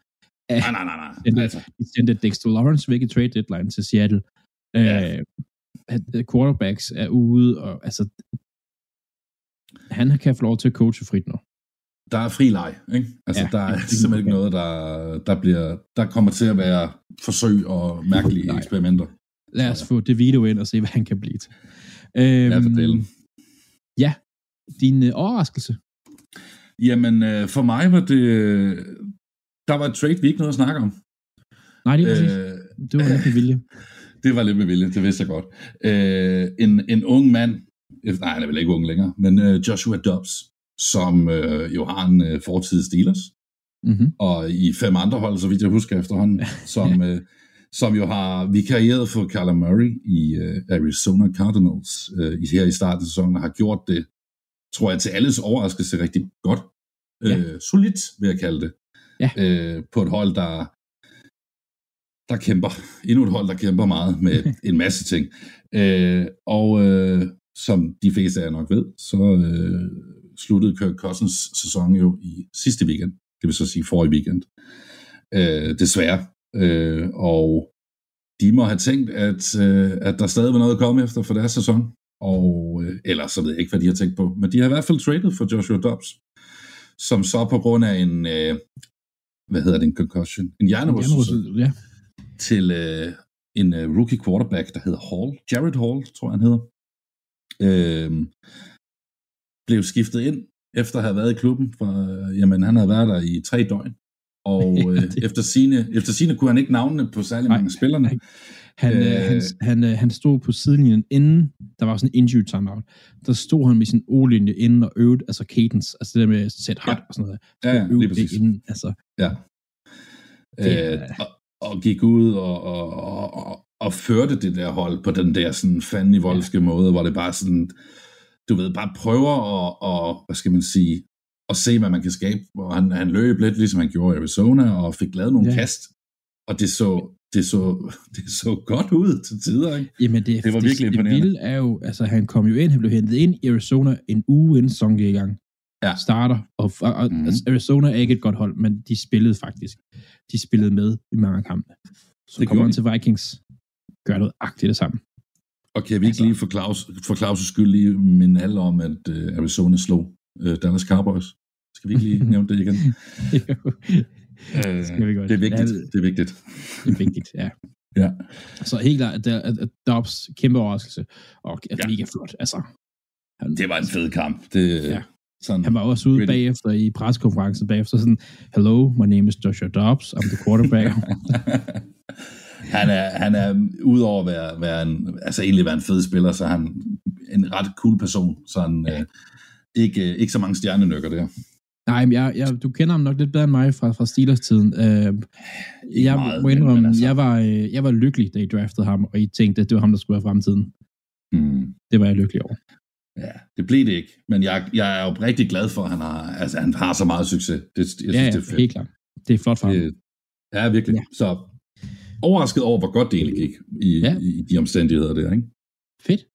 Nej, nej, nej, nej. Altså. De sendte Dexter Lawrence væk i trade deadline til Seattle. Ja. Uh, quarterbacks er ude, og altså, han kan få lov til at coache frit nu der er fri leg, ikke? Altså, ja, der er simpelthen ikke noget, der, der, bliver, der kommer til at være forsøg og mærkelige Nej. eksperimenter. Lad os få det video ind og se, hvad han kan blive til. Øhm, ja, din øh, overraskelse? Jamen, øh, for mig var det... Der var et trade, vi ikke nåede at snakke om. Nej, det er præcis. Øh, det var lidt med vilje. det var lidt med vilje, det vidste jeg godt. Øh, en, en ung mand, nej, han er vel ikke ung længere, men øh, Joshua Dobbs, som øh, jo har en øh, fortid Steelers, mm-hmm. og i fem andre hold, så vidt jeg husker efterhånden, som, øh, som jo har vikarieret for Kyler Murray i øh, Arizona Cardinals øh, her i starten af sæsonen, og har gjort det, tror jeg, til alles overraskelse rigtig godt. Ja. Øh, solidt, vil jeg kalde det. Ja. Øh, på et hold, der der kæmper. Endnu et hold, der kæmper meget med en masse ting. Øh, og øh, som de fleste af jer nok ved, så øh, sluttede Kirk Cousins sæson jo i sidste weekend, det vil så sige forrige weekend. Øh, desværre. Øh, og de må have tænkt, at, øh, at der stadig var noget at komme efter for deres sæson. Og, øh, eller så ved jeg ikke, hvad de har tænkt på. Men de har i hvert fald traded for Joshua Dobbs, som så på grund af en, øh, hvad hedder det, en concussion, en hjernerystelse, ja. til øh, en øh, rookie quarterback, der hedder Hall, Jared Hall, tror jeg han hedder. Øh, blev skiftet ind, efter at have været i klubben. For, øh, jamen, han havde været der i tre døgn. Og øh, efter, sine, efter sine kunne han ikke navnene på særlig mange af spillerne. Han, øh, han, han, øh, han stod på sidelinjen inden, der var sådan en injury timeout. Der stod han med sin O-linje inden og øvede, altså cadence, altså det der med set hot ja. og sådan noget. Ja, ja, lige præcis. Inden, altså. Ja. Øh, og, og gik ud og, og, og, og, og førte det der hold på den der sådan fandme voldske ja. måde, hvor det bare sådan, du ved, bare prøver at, og, hvad skal man sige, at se, hvad man kan skabe. Og han, han løb lidt, ligesom han gjorde i Arizona, og fik lavet nogle ja. kast. Og det så, det så, det så godt ud til tider, ikke? Jamen, det, det var virkelig det, imponerende. Det vilde er jo, altså han kom jo ind, han blev hentet ind i Arizona en uge inden sæsonen gik i gang. Ja. Starter, og, og mm. altså, Arizona er ikke et godt hold, men de spillede faktisk. De spillede med i mange kampe. Så det kommer han til Vikings, gør noget agtigt det samme. Og kan vi ikke altså, lige for Claus, for Claus' skyld lige minde alle om, at uh, Arizona slog uh, Dallas Cowboys? Skal vi ikke lige nævne det igen? uh, Skal vi godt. Det er vigtigt. Det er vigtigt. det er vigtigt, ja. ja. Så helt klart, at, at Dobbs kæmpe overraskelse, og at ja. mega flot. Altså, han, det var en fed kamp. Det, ja. Sådan han var også ude pretty. bagefter i preskonferencen bagefter sådan, Hello, my name is Joshua Dobbs, I'm the quarterback. han er, han er udover at være, være en, altså egentlig være en fed spiller, så er han en ret cool person. Så han, ja. øh, ikke, ikke så mange stjernenykker der. Nej, men jeg, jeg, du kender ham nok lidt bedre end mig fra, fra Steelers-tiden. Øh, jeg meget, må indrømme, altså. jeg, var, øh, jeg var lykkelig, da I draftede ham, og I tænkte, at det var ham, der skulle være fremtiden. Mm. Det var jeg lykkelig over. Ja, det blev det ikke. Men jeg, jeg er jo rigtig glad for, at han har, altså, han har så meget succes. Det, jeg synes, ja, det er fedt. helt klart. Det er flot for ham. Det, ja, virkelig. Ja. Så overrasket over, hvor godt det egentlig gik i, ja. i de omstændigheder der, ikke? Fedt.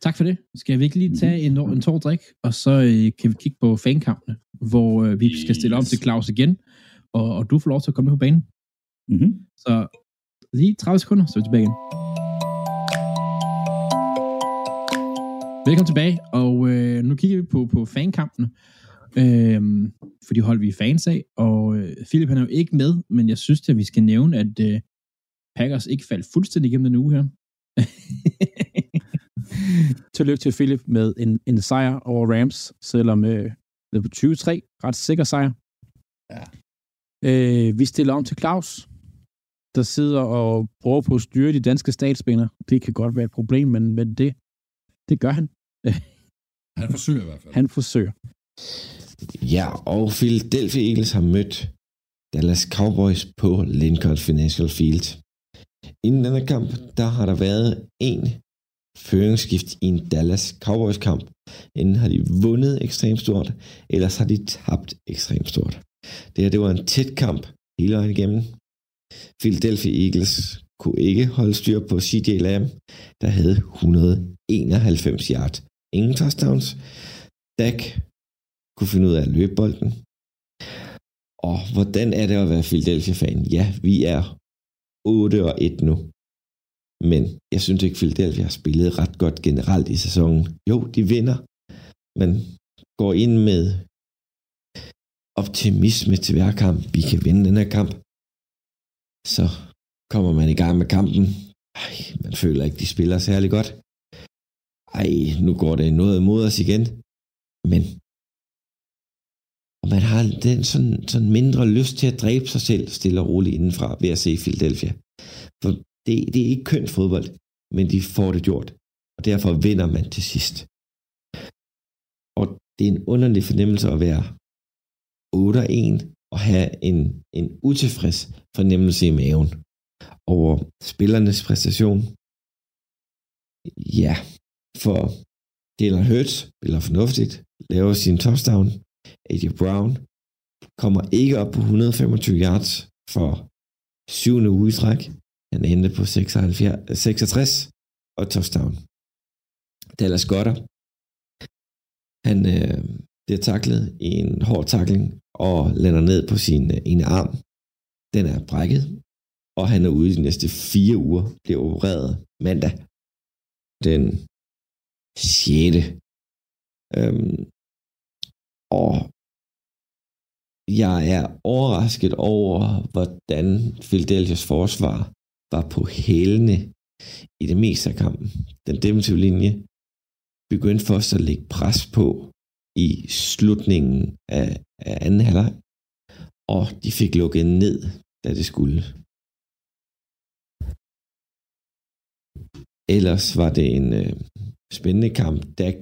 Tak for det. Skal vi ikke lige tage en, en tår drik, og så øh, kan vi kigge på fankampene, hvor øh, vi skal stille om til Claus igen, og, og du får lov til at komme med på banen. Mm-hmm. Så lige 30 sekunder, så er vi tilbage igen. Velkommen tilbage, og øh, nu kigger vi på, på fankampene. øh, for de hold, vi er fans af, og øh, Philip han er jo ikke med, men jeg synes, at vi skal nævne, at øh, Packers ikke faldt fuldstændig igennem den uge her. Tillykke til Philip med en, en sejr over Rams, selvom øh, det var 23, ret sikker sejr. Ja. Øh, vi stiller om til Claus, der sidder og prøver på at styre de danske statsbaner. Det kan godt være et problem, men, men det, det gør han. han forsøger i hvert fald. Han forsøger. Ja, og Philadelphia Eagles har mødt Dallas Cowboys på Lincoln Financial Field. Inden denne kamp, der har der været en føringsskift i en Dallas Cowboys kamp. Inden har de vundet ekstremt stort, ellers har de tabt ekstremt stort. Det her, det var en tæt kamp hele vejen igennem. Philadelphia Eagles kunne ikke holde styr på CJ Lamb, der havde 191 yard. Ingen touchdowns. Dak kunne finde ud af at løbe bolden. Og hvordan er det at være Philadelphia-fan? Ja, vi er 8 og 1 nu. Men jeg synes ikke, Philadelphia har spillet ret godt generelt i sæsonen. Jo, de vinder, men går ind med optimisme til hver kamp. Vi kan vinde den her kamp. Så kommer man i gang med kampen. Ej, man føler ikke, de spiller særlig godt. Ej, nu går det noget imod os igen. Men og man har den sådan, sådan mindre lyst til at dræbe sig selv stille og roligt indenfra ved at se Philadelphia. For det, det er ikke kønt fodbold, men de får det gjort. Og derfor vinder man til sidst. Og det er en underlig fornemmelse at være 8-1 og have en, en utilfreds fornemmelse i maven over spillernes præstation. Ja, for Dylan Hurts spiller fornuftigt, laver sin touchdown. AJ Brown kommer ikke op på 125 yards for syvende uge i træk. Han endte på 76, 66 og touchdown. Dallas Goddard, han øh, bliver taklet i en hård takling og lander ned på sin øh, ene arm. Den er brækket, og han er ude de næste fire uger, bliver opereret mandag den 6. Øhm, og jeg er overrasket over, hvordan Philadelphia's forsvar var på hælene i det meste af kampen. Den defensive linje begyndte først at lægge pres på i slutningen af, af anden halvleg, og de fik lukket ned, da det skulle. Ellers var det en øh, spændende kamp. Dak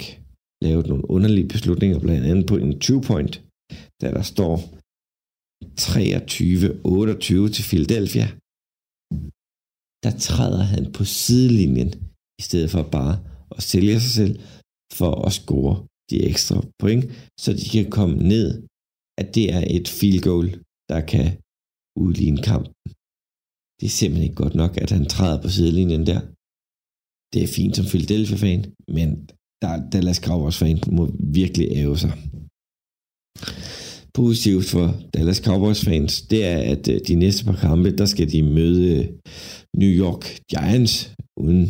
lavet nogle underlige beslutninger, blandt andet på en 20-point, da der står 23-28 til Philadelphia. Der træder han på sidelinjen, i stedet for bare at sælge sig selv for at score de ekstra point, så de kan komme ned, at det er et field goal, der kan udligne kampen. Det er simpelthen ikke godt nok, at han træder på sidelinjen der. Det er fint som Philadelphia-fan, men der, Dallas Cowboys-fan må virkelig æve sig. Positivt for Dallas Cowboys-fans, det er, at øh, de næste par kampe, der skal de møde øh, New York Giants uden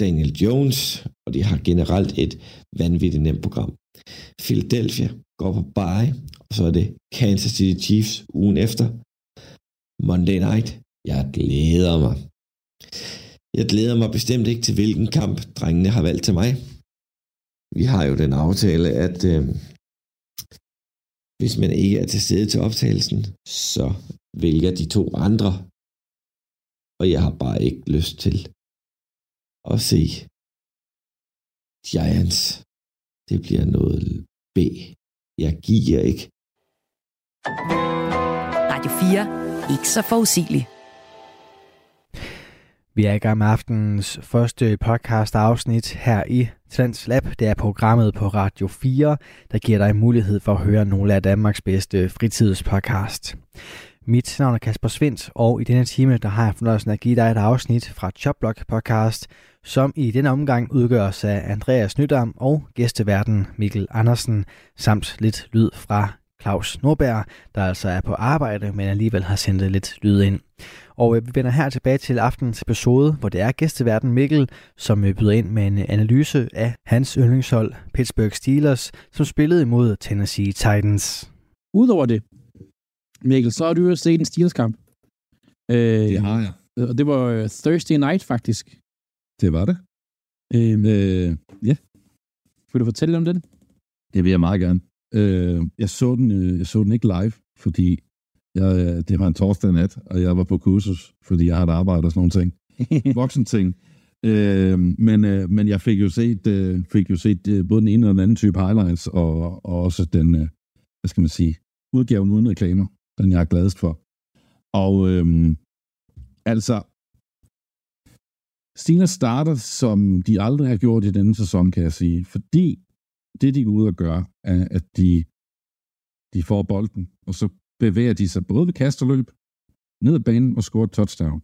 Daniel Jones, og de har generelt et vanvittigt nemt program. Philadelphia går på bye, og så er det Kansas City Chiefs ugen efter. Monday Night. Jeg glæder mig. Jeg glæder mig bestemt ikke til, hvilken kamp drengene har valgt til mig. Vi har jo den aftale, at øh, hvis man ikke er til stede til optagelsen, så vælger de to andre. Og jeg har bare ikke lyst til at se Giants. Det bliver noget B. Jeg giver ikke. Radio 4. Ikke så forudsigeligt. Vi er i gang med aftenens første podcast afsnit her i Trends Lab. Det er programmet på Radio 4, der giver dig mulighed for at høre nogle af Danmarks bedste fritidspodcast. Mit navn er Kasper Svendt, og i denne time der har jeg fornøjelsen at give dig et afsnit fra Chopblock podcast, som i denne omgang udgøres af Andreas Nydam og gæsteverden Mikkel Andersen, samt lidt lyd fra Claus Norberg, der altså er på arbejde, men alligevel har sendt lidt lyd ind. Og øh, vi vender her tilbage til aftens episode, hvor det er gæsteverden Mikkel, som øh, byder ind med en analyse af hans yndlingshold, Pittsburgh Steelers, som spillede imod Tennessee Titans. Udover det, Mikkel, så har du jo set en Steelers-kamp. Øh, det har jeg. Og det var øh, Thursday night, faktisk. Det var det. Øh, øh, ja. Vil du fortælle om den? Det vil jeg meget gerne. Øh, jeg, så den, øh, jeg så den ikke live, fordi jeg, øh, det var en torsdag nat, og jeg var på kursus, fordi jeg havde arbejde og sådan nogle ting. Voksen ting. Øh, men, øh, men jeg fik jo set, øh, fik jo set øh, både den ene og den anden type highlights, og, og også den, øh, hvad skal man sige, udgaven uden reklamer, den jeg er gladest for. Og øh, altså, Stina starter, som de aldrig har gjort i denne sæson, kan jeg sige, fordi det, de går ud og gør, er, at de, de får bolden, og så bevæger de sig både ved kast og løb, ned ad banen og scorer touchdown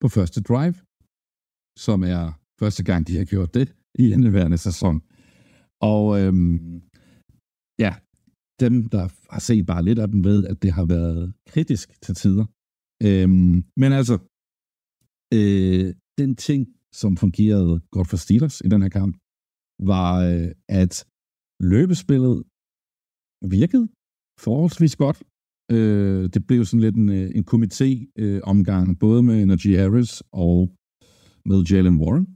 på første drive, som er første gang, de har gjort det i indeværende sæson. Og øhm, ja, dem, der har set bare lidt af dem, ved, at det har været kritisk til tider. Øhm, men altså, øh, den ting, som fungerede godt for Steelers i den her kamp, var, øh, at løbespillet virkede forholdsvis godt. Øh, det blev sådan lidt en, øh, en komité-omgang, øh, både med Najee Harris og med Jalen Warren.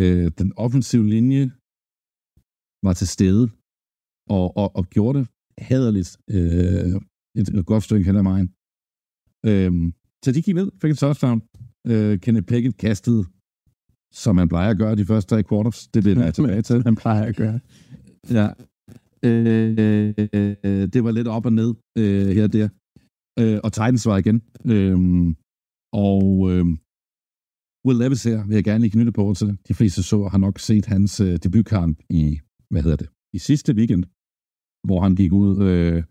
Øh, den offensive linje var til stede og, og, og gjorde det hederligt øh, et, et godt stykke hen ad vejen. Øh, så de gik ned, fik et touchdown. Øh, Kenneth Pickett kastede, som man plejer at gøre de første tre quarters. Det er det, der er tilbage til. man plejer at gøre. Ja. Øh, det var lidt op og ned øh, her og der. Øh, og Titans var igen. Øh, og øh, Will Levis her vil jeg gerne lige knytte på til. De fleste så har nok set hans øh, debutkamp i, hvad hedder det, i sidste weekend, hvor han gik ud, øh,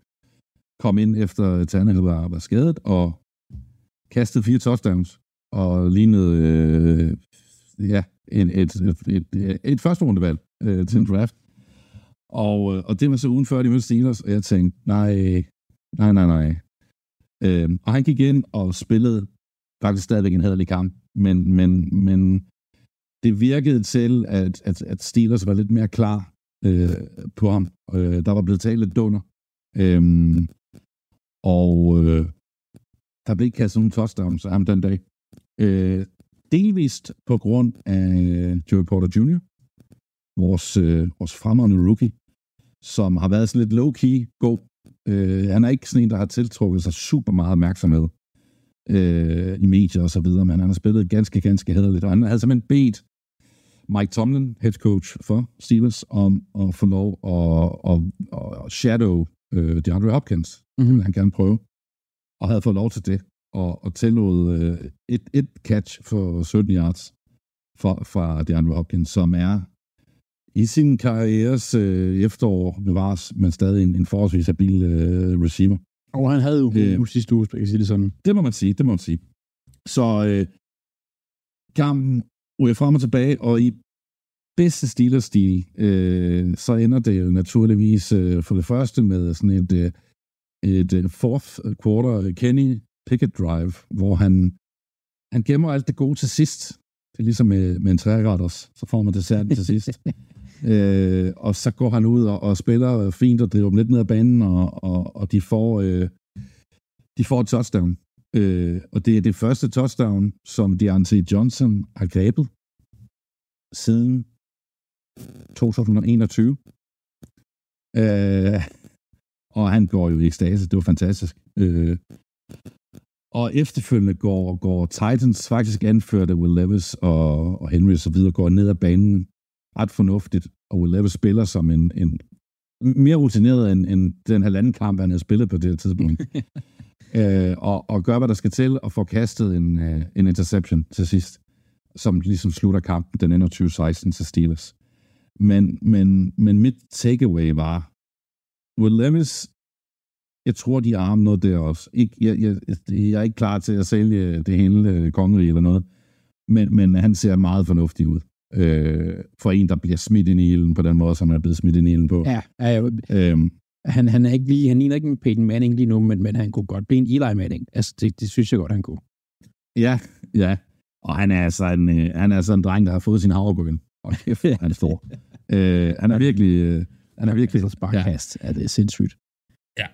kom ind efter Tannehill var, var skadet, og kastede fire touchdowns, og lignede, øh, ja, en, et, et, et, et, et første rundevalg øh, til en draft. Og, øh, og det var så ugen før, de mødte Steelers, og jeg tænkte, nej, nej, nej, nej. Øh, og han gik ind og spillede faktisk stadigvæk en hederlig kamp, men, men, men det virkede til, at, at, at Steelers var lidt mere klar øh, på ham. Øh, der var blevet talt lidt dunder. Øh, og øh, der blev ikke kastet nogen touchdowns af ham den dag. Øh, delvist på grund af Joey Porter Jr., vores, øh, vores fremragende rookie, som har været sådan lidt low-key god. Øh, han er ikke sådan en, der har tiltrukket sig super meget opmærksomhed øh, i medier og så videre, men han har spillet ganske, ganske hederligt, og han havde simpelthen bedt Mike Tomlin, head coach for Steelers, om at få lov at, at, at shadow øh, DeAndre Hopkins. Mm-hmm. Han gerne prøve. Og havde fået lov til det, og, og tillod øh, et, et catch for 17 yards for, fra DeAndre Hopkins, som er i sin karrieres øh, efterår bevares, men stadig en, en forholdsvis habil øh, receiver. Og han havde jo øh, sidste uge, jeg sige det sådan. Det må man sige, det må man sige. Så øh, kampen ryger frem og tilbage, og i bedste Steelers-stil, øh, så ender det jo naturligvis øh, for det første med sådan et, øh, et øh, fourth quarter Kenny Pickett drive, hvor han, han gemmer alt det gode til sidst. Det er ligesom med, med en træretters, så får man desserten til sidst. Øh, og så går han ud og, og spiller fint og driver dem lidt ned ad banen, og, og, og de får øh, de får et touchdown. Øh, og det er det første touchdown, som Deontay Johnson har grebet siden 2021. Øh, og han går jo i ekstase. Det var fantastisk. Øh, og efterfølgende går, går Titans faktisk anført af Will Levis og, og Henry og så videre, går ned ad banen ret fornuftigt, og Will Levis spiller som en, en mere rutineret end, end den halvanden kamp, han havde spillet på det tidspunkt. øh, og, og gør, hvad der skal til, og får kastet en, uh, en interception til sidst, som ligesom slutter kampen, den ender 2016 til Steelers. Men, men, men mit takeaway var, Will Levis, jeg tror, de arme noget der også. Ikke, jeg, jeg, jeg er ikke klar til at sælge det hele øh, kongerige eller noget, men, men han ser meget fornuftig ud øh, for en, der bliver smidt ind i ilden på den måde, som han er blevet smidt ind i ilden på. Ja, ja, ja. Øhm, Han, han er ikke lige, han ligner ikke en Peyton Manning lige nu, men, men han kunne godt blive en Eli Manning. Altså, det, det synes jeg godt, han kunne. Ja, ja. Og han er altså en, øh, han er altså en dreng, der har fået sin havrebryggen. Og kæft, han er stor. øh, han er virkelig... Øh, han er virkelig... Så sparkast, ja. er det sindssygt. Ja.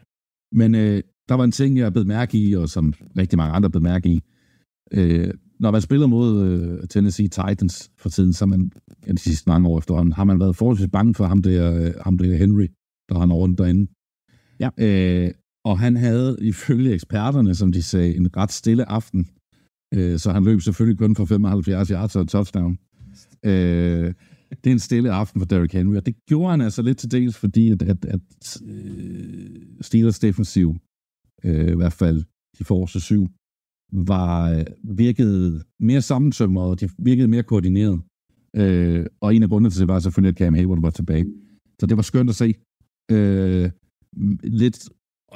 Men øh, der var en ting, jeg blev mærke i, og som rigtig mange andre blev mærke i. Øh, når man spiller mod øh, Tennessee Titans for tiden, så man ja, de sidste mange år efterhånden, har man været forholdsvis bange for ham der, øh, ham der Henry, der han rundt derinde. Ja. Øh, og han havde ifølge eksperterne, som de sagde, en ret stille aften. Øh, så han løb selvfølgelig kun for 75 yards og et touchdown. Øh, det er en stille aften for Derrick Henry, og det gjorde han altså lidt til dels, fordi at, at, at uh, Steelers defensiv, uh, i hvert fald de forreste syv, var uh, virkede mere sammensømret, og de virkede mere koordineret. Uh, og en af grundene til det var selvfølgelig, at Cam Hayward var tilbage. Så det var skønt at se. Uh, lidt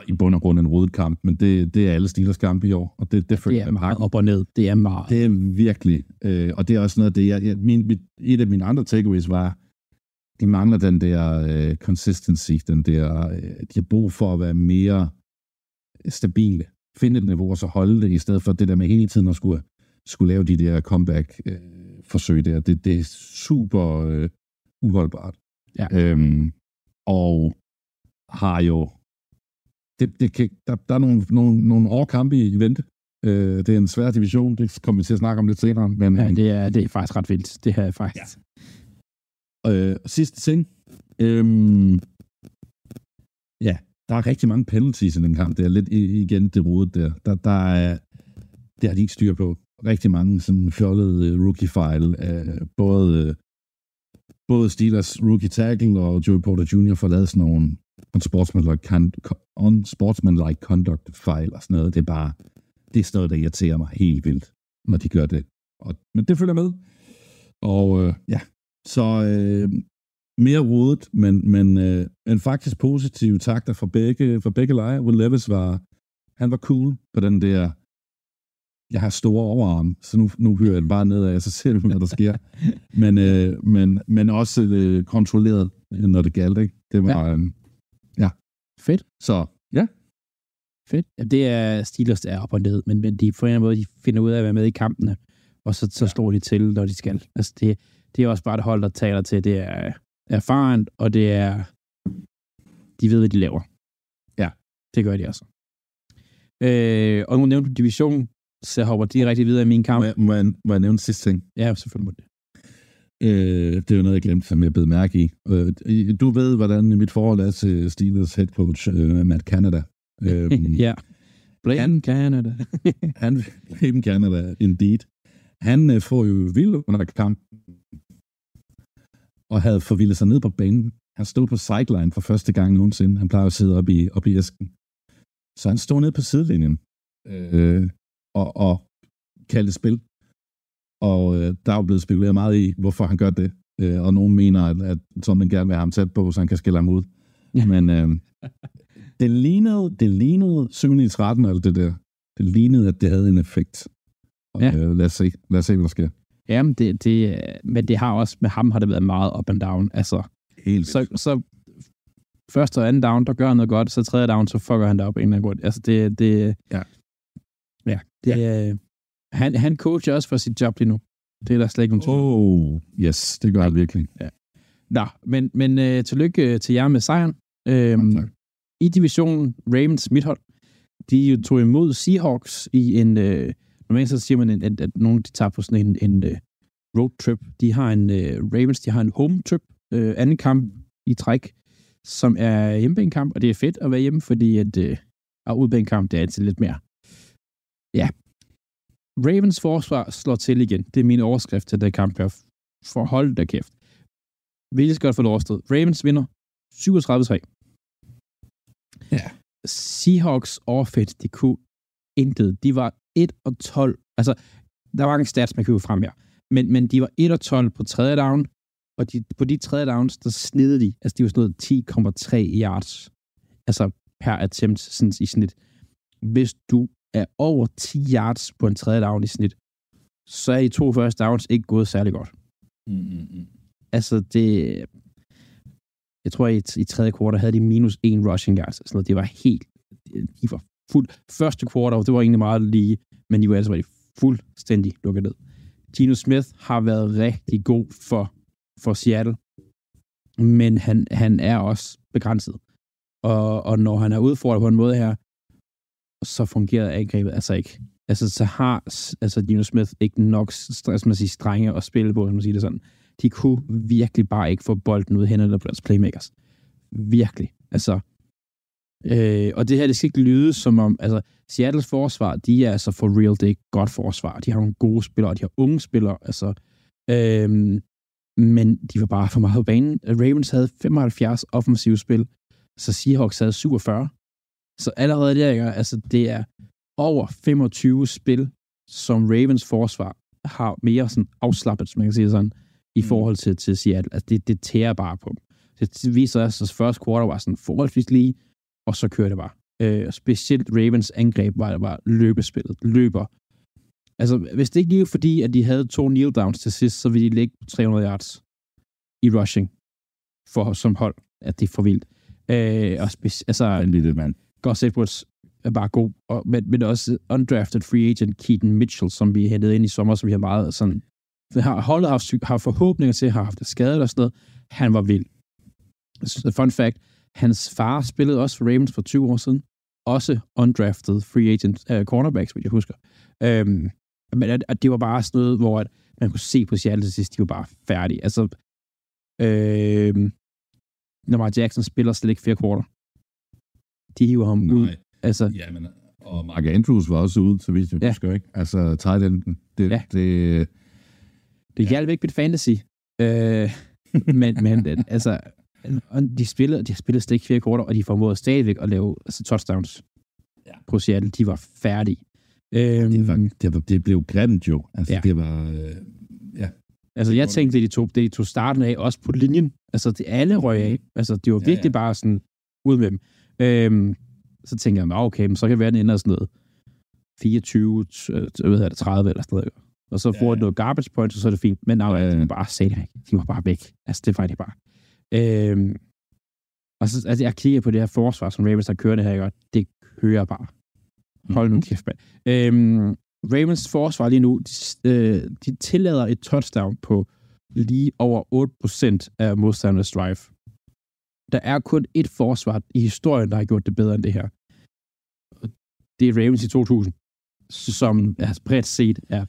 i bund og grund en rodet kamp, men det, det er alle Steelers kampe i år, og det, det føler jeg meget op og ned. Det er meget. Det er virkelig, øh, og det er også noget af det, jeg, jeg, min, mit, et af mine andre takeaways var, de mangler den der øh, consistency, den der, øh, de har brug for at være mere stabile, finde et niveau og så holde det, i stedet for det der med hele tiden at skulle, skulle lave de der comeback-forsøg øh, der. Det, det er super øh, uholdbart. Ja. Øhm, og har jo det, det kan, der, der er nogle, nogle, nogle årkampe i vente. Øh, det er en svær division, det kommer vi til at snakke om lidt senere. Men, ja, det er, det er faktisk ret vildt. Det her er faktisk... Ja. Øh, sidste ting. Øhm, ja, der er rigtig mange penalties i den kamp. Det er lidt igen det rodet der. Der, der er, det har de ikke styr på. Rigtig mange sådan fjollede øh, rookie-file. af både, øh, både Steelers rookie tackle og Joey Porter Jr. får lavet sådan nogle unsportsmanlike, unsportsmanlike conduct fejl og sådan noget. Det er bare, det er sådan noget, der irriterer mig helt vildt, når de gør det. Og, men det følger med. Og øh, ja, så øh, mere rodet, men, men, øh, men faktisk positive takter fra begge, fra begge lejre. Will Levis var, han var cool på den der, jeg har store overarm, så nu, nu hører jeg det bare nedad, og så ser vi, hvad der sker. men, øh, men, men også øh, kontrolleret, når det galt, ikke? Det var, ja. øh, Ja. Fedt. Så, ja. Fedt. Ja, det er Steelers, der er op og ned, men, men de, på en eller anden måde, de finder ud af at være med i kampene, og så, så ja. slår de til, når de skal. Altså, det, det er også bare et hold, der taler til, det er erfarent, og det er, de ved, hvad de laver. Ja. Det gør de altså. Øh, og nu nævnte du division, så hopper direkte videre i min kamp. Må jeg, må jeg, må jeg nævne sidste ting? Ja, selvfølgelig må det. Øh, det er jo noget, jeg glemte, som jeg blev mærke i. Øh, du ved, hvordan mit forhold er til Steelers head coach, øh, Matt Canada. Øh, ja. Blame han, Canada. han, blame Canada, indeed. Han øh, får jo vild under kamp og havde forvildet sig ned på banen. Han stod på sideline for første gang nogensinde. Han plejer at sidde op i, op i æsken. Så han stod ned på sidelinjen øh, og, og kaldte spil. Og øh, der er jo blevet spekuleret meget i, hvorfor han gør det. Øh, og nogen mener, at, at Tomlin gerne vil have ham tæt på, så han kan skille ham ud. Ja. Men øh, det lignede, det lignede 7 i 13, eller det der. Det lignede, at det havde en effekt. Og, ja. øh, lad, os se, lad os se, hvad der sker. Jamen, det, det, men det har også, med ham har det været meget up and down. Altså, Helt så, så første og anden down, der gør han noget godt, så tredje down, så fucker han det op en eller anden Altså, det, det, ja. Ja, det, ja. Han, han coacher også for sit job lige nu. Det er der slet ikke nogen. Oh, yes, det gør han virkelig. Ja. Nå, men, men uh, tillykke øh, til jer med sejren. Øhm, okay. I divisionen, Ravens, mit hold, de tog imod Seahawks i en, uh, normalt så siger man, at, at, at nogen de tager på sådan en, en uh, road trip. De har en, uh, Ravens, de har en home trip, uh, anden kamp i træk, som er hjemmebanekamp, og det er fedt at være hjemme, fordi at uh, udbanekamp, det er altid lidt mere ja, Ravens forsvar slår til igen. Det er min overskrift til det kamp her. For hold da kæft. Vi skal godt få overstået. Ravens vinder 37-3. Ja. Seahawks offense, det kunne intet. De var 1 og 12. Altså, der var mange stats, man kan frem her. Men, men de var 1 og 12 på tredje down, og de, på de tredje downs, der snidede de. Altså, de var sådan noget 10,3 yards. Altså, per attempt sådan i snit. Hvis du er over 10 yards på en tredje down i snit, så er I to første downs ikke gået særlig godt. Mm-hmm. Altså, det... jeg tror, i, i tredje kvartal havde de minus en rushing yards. Sådan noget. Det var helt, de var fuld. Første kvartal, det var egentlig meget lige, men de var altså fuldstændig lukket ned. Gino Smith har været rigtig god for, for Seattle, men han, han er også begrænset. Og, og når han er udfordret på en måde her, så fungerer angrebet altså ikke. Altså, så har altså, Gino Smith ikke nok man siger, strenge at spille på, man siger det sådan. De kunne virkelig bare ikke få bolden ud hen på deres playmakers. Virkelig. Altså, øh, og det her, det skal ikke lyde som om, altså, Seattles forsvar, de er altså for real, det er ikke godt forsvar. De har nogle gode spillere, de har unge spillere, altså, øh, men de var bare for meget på banen. Ravens havde 75 offensive spil, så Seahawks havde 47. Så allerede der, altså, det er over 25 spil, som Ravens forsvar har mere sådan afslappet, som man kan sige sådan, i mm. forhold til, til Seattle. Altså, det, det tærer bare på dem. Det viser os, at første quarter var sådan forholdsvis lige, og så kører det bare. Øh, specielt Ravens angreb var, var løbespillet. Løber. Altså, hvis det ikke lige fordi, at de havde to kneel downs til sidst, så ville de ligge 300 yards i rushing for, som hold. At det er for vildt. Øh, og speci- altså, en lille mand. Gus Edwards er bare god, og, men, men også undrafted free agent Keaton Mitchell, som vi hentede ind i sommer, som vi har meget sådan, har holdet haft, har forhåbninger til, har haft det skadet og sådan noget. Han var vild. Fun fact, hans far spillede også for Ravens for 20 år siden. Også undrafted free agent uh, cornerbacks, hvis jeg husker. Um, men at, at det var bare sådan noget, hvor at man kunne se på Seattle til sidst, de var bare færdige. Altså, øh, Lamar Jackson spiller slet ikke flere kvarter. De hiver ham Nej. ud Altså, ja, men, og Mark Andrews var også ude, så vidt jeg ja. husker, ikke? Altså, tight enden. Det, ja. det, det ja. hjalp ikke mit fantasy. Øh, men, men altså, de spillede, de spillede slet ikke fire korter, og de formåede stadigvæk at lave altså, touchdowns ja. på Seattle. De var færdige. Øhm, det, var, det, var, det blev grimt jo. Altså, ja. det var... Øh, ja. Altså, jeg tænkte, det de tog, det de tog starten af, også på linjen. Altså, det alle røg af. Altså, det var virkelig ja, ja. bare sådan, ud med dem. Øhm, så tænker jeg, okay, men så kan det være, den ender sådan noget 24, øh, hvad det, 30 eller sådan noget. Og så får ja, ja. noget garbage points, og så er det fint. Men nej, ja, ja. de var bare sagde det De var bare væk. Altså, det var de bare. Øhm, og så, altså, jeg kigger på det her forsvar, som Ravens har kørende her, og det kører bare. Hold nu mhm. kæft, mand. Øhm, Ravens forsvar lige nu, de, øh, de tillader et touchdown på lige over 8% af modstandernes drive. Der er kun et forsvar i historien, der har gjort det bedre end det her. Det er Ravens i 2000, som er bredt set er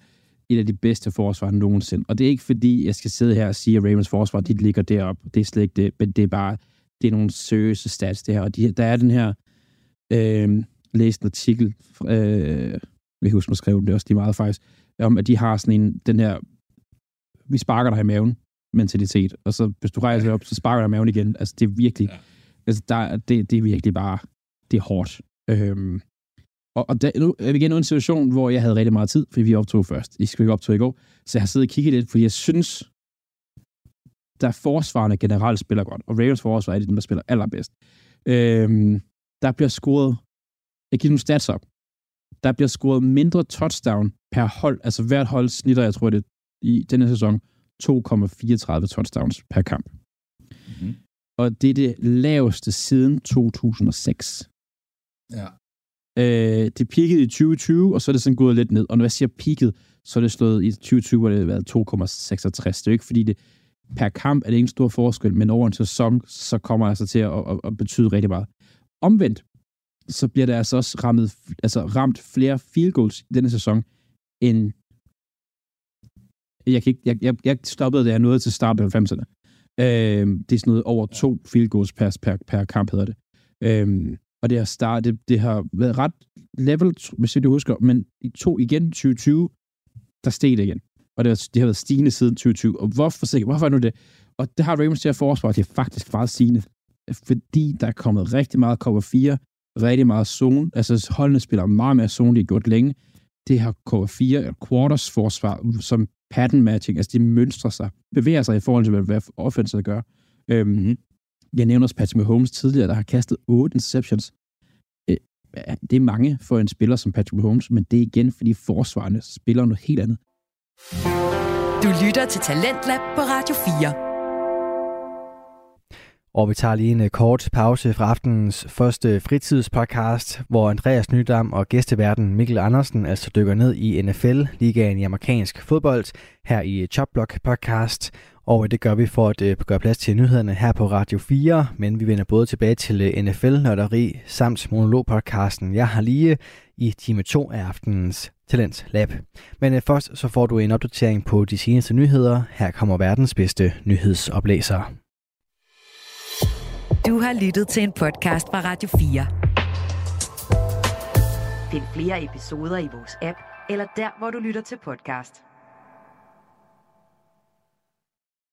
et af de bedste forsvar nogensinde. Og det er ikke fordi, jeg skal sidde her og sige, at Ravens forsvar, de ligger deroppe. Det er slet ikke det, men det er bare, det er nogle seriøse stats, det her. Og de, der er den her, øh, læst en artikel, øh, jeg husker, man skrev det også, er meget faktisk, om at de har sådan en, den her, vi sparker dig i maven, mentalitet. Og så, hvis du rejser op, så sparker dig maven igen. Altså, det er virkelig, ja. altså, der, det, det er virkelig bare, det er hårdt. Øhm, og, og der, nu er vi igen i en situation, hvor jeg havde rigtig meget tid, fordi vi optog først. I skal ikke optog i går. Så jeg har siddet og kigget lidt, fordi jeg synes, der forsvarende generelt spiller godt. Og Ravens forsvar er det dem, der spiller allerbedst. Øhm, der bliver scoret, jeg giver nogle stats op. Der bliver scoret mindre touchdown per hold. Altså hvert hold snitter, jeg tror det, i denne sæson 2,34 touchdowns per kamp. Mm-hmm. Og det er det laveste siden 2006. Ja. Øh, det peakede i 2020, og så er det sådan gået lidt ned. Og når jeg siger peaked, så er det slået i 2020, hvor det har været 2,66. Det er jo ikke, fordi det per kamp er det ingen stor forskel, men over en sæson, så kommer det altså til at, at, at betyde rigtig meget. Omvendt, så bliver der altså også rammet, altså ramt flere field goals i denne sæson, end jeg, kan ikke, jeg, jeg, jeg stoppede, da jeg nåede til start af 90'erne. Øh, det er sådan noget over to field goals per, per, per kamp, hedder det. Øh, og det har, startet, det, har været ret level, hvis jeg husker, men i to igen 2020, der steg det igen. Og det har, det har været stigende siden 2020. Og hvorfor, hvorfor er nu det? Og det har Ravens til at forsvare, det er faktisk meget stigende. Fordi der er kommet rigtig meget cover 4, rigtig meget zone. Altså holdene spiller meget mere zone, de har gjort længe. Det har cover 4, quarters forsvar, som pattern matching, altså de mønstrer sig, bevæger sig i forhold til, hvad offensivet gør. Øhm, mm-hmm. Jeg nævner også Patrick Mahomes tidligere, der har kastet 8 interceptions. Øh, det er mange for en spiller som Patrick Mahomes, men det er igen, fordi forsvarende spiller noget helt andet. Du lytter til Talentlab på Radio 4. Og vi tager lige en øh, kort pause fra aftenens første fritidspodcast, hvor Andreas Nydam og gæsteverden Mikkel Andersen altså dykker ned i NFL-ligaen i amerikansk fodbold her i Chopblock podcast. Og det gør vi for at øh, gøre plads til nyhederne her på Radio 4, men vi vender både tilbage til øh, NFL-nørderi samt monologpodcasten Jeg har lige i time 2 af aftenens Talent Lab. Men først så får du en opdatering på de seneste nyheder. Her kommer verdens bedste nyhedsoplæser. Du har lyttet til en podcast fra Radio 4. Find flere episoder i vores app, eller der, hvor du lytter til podcast.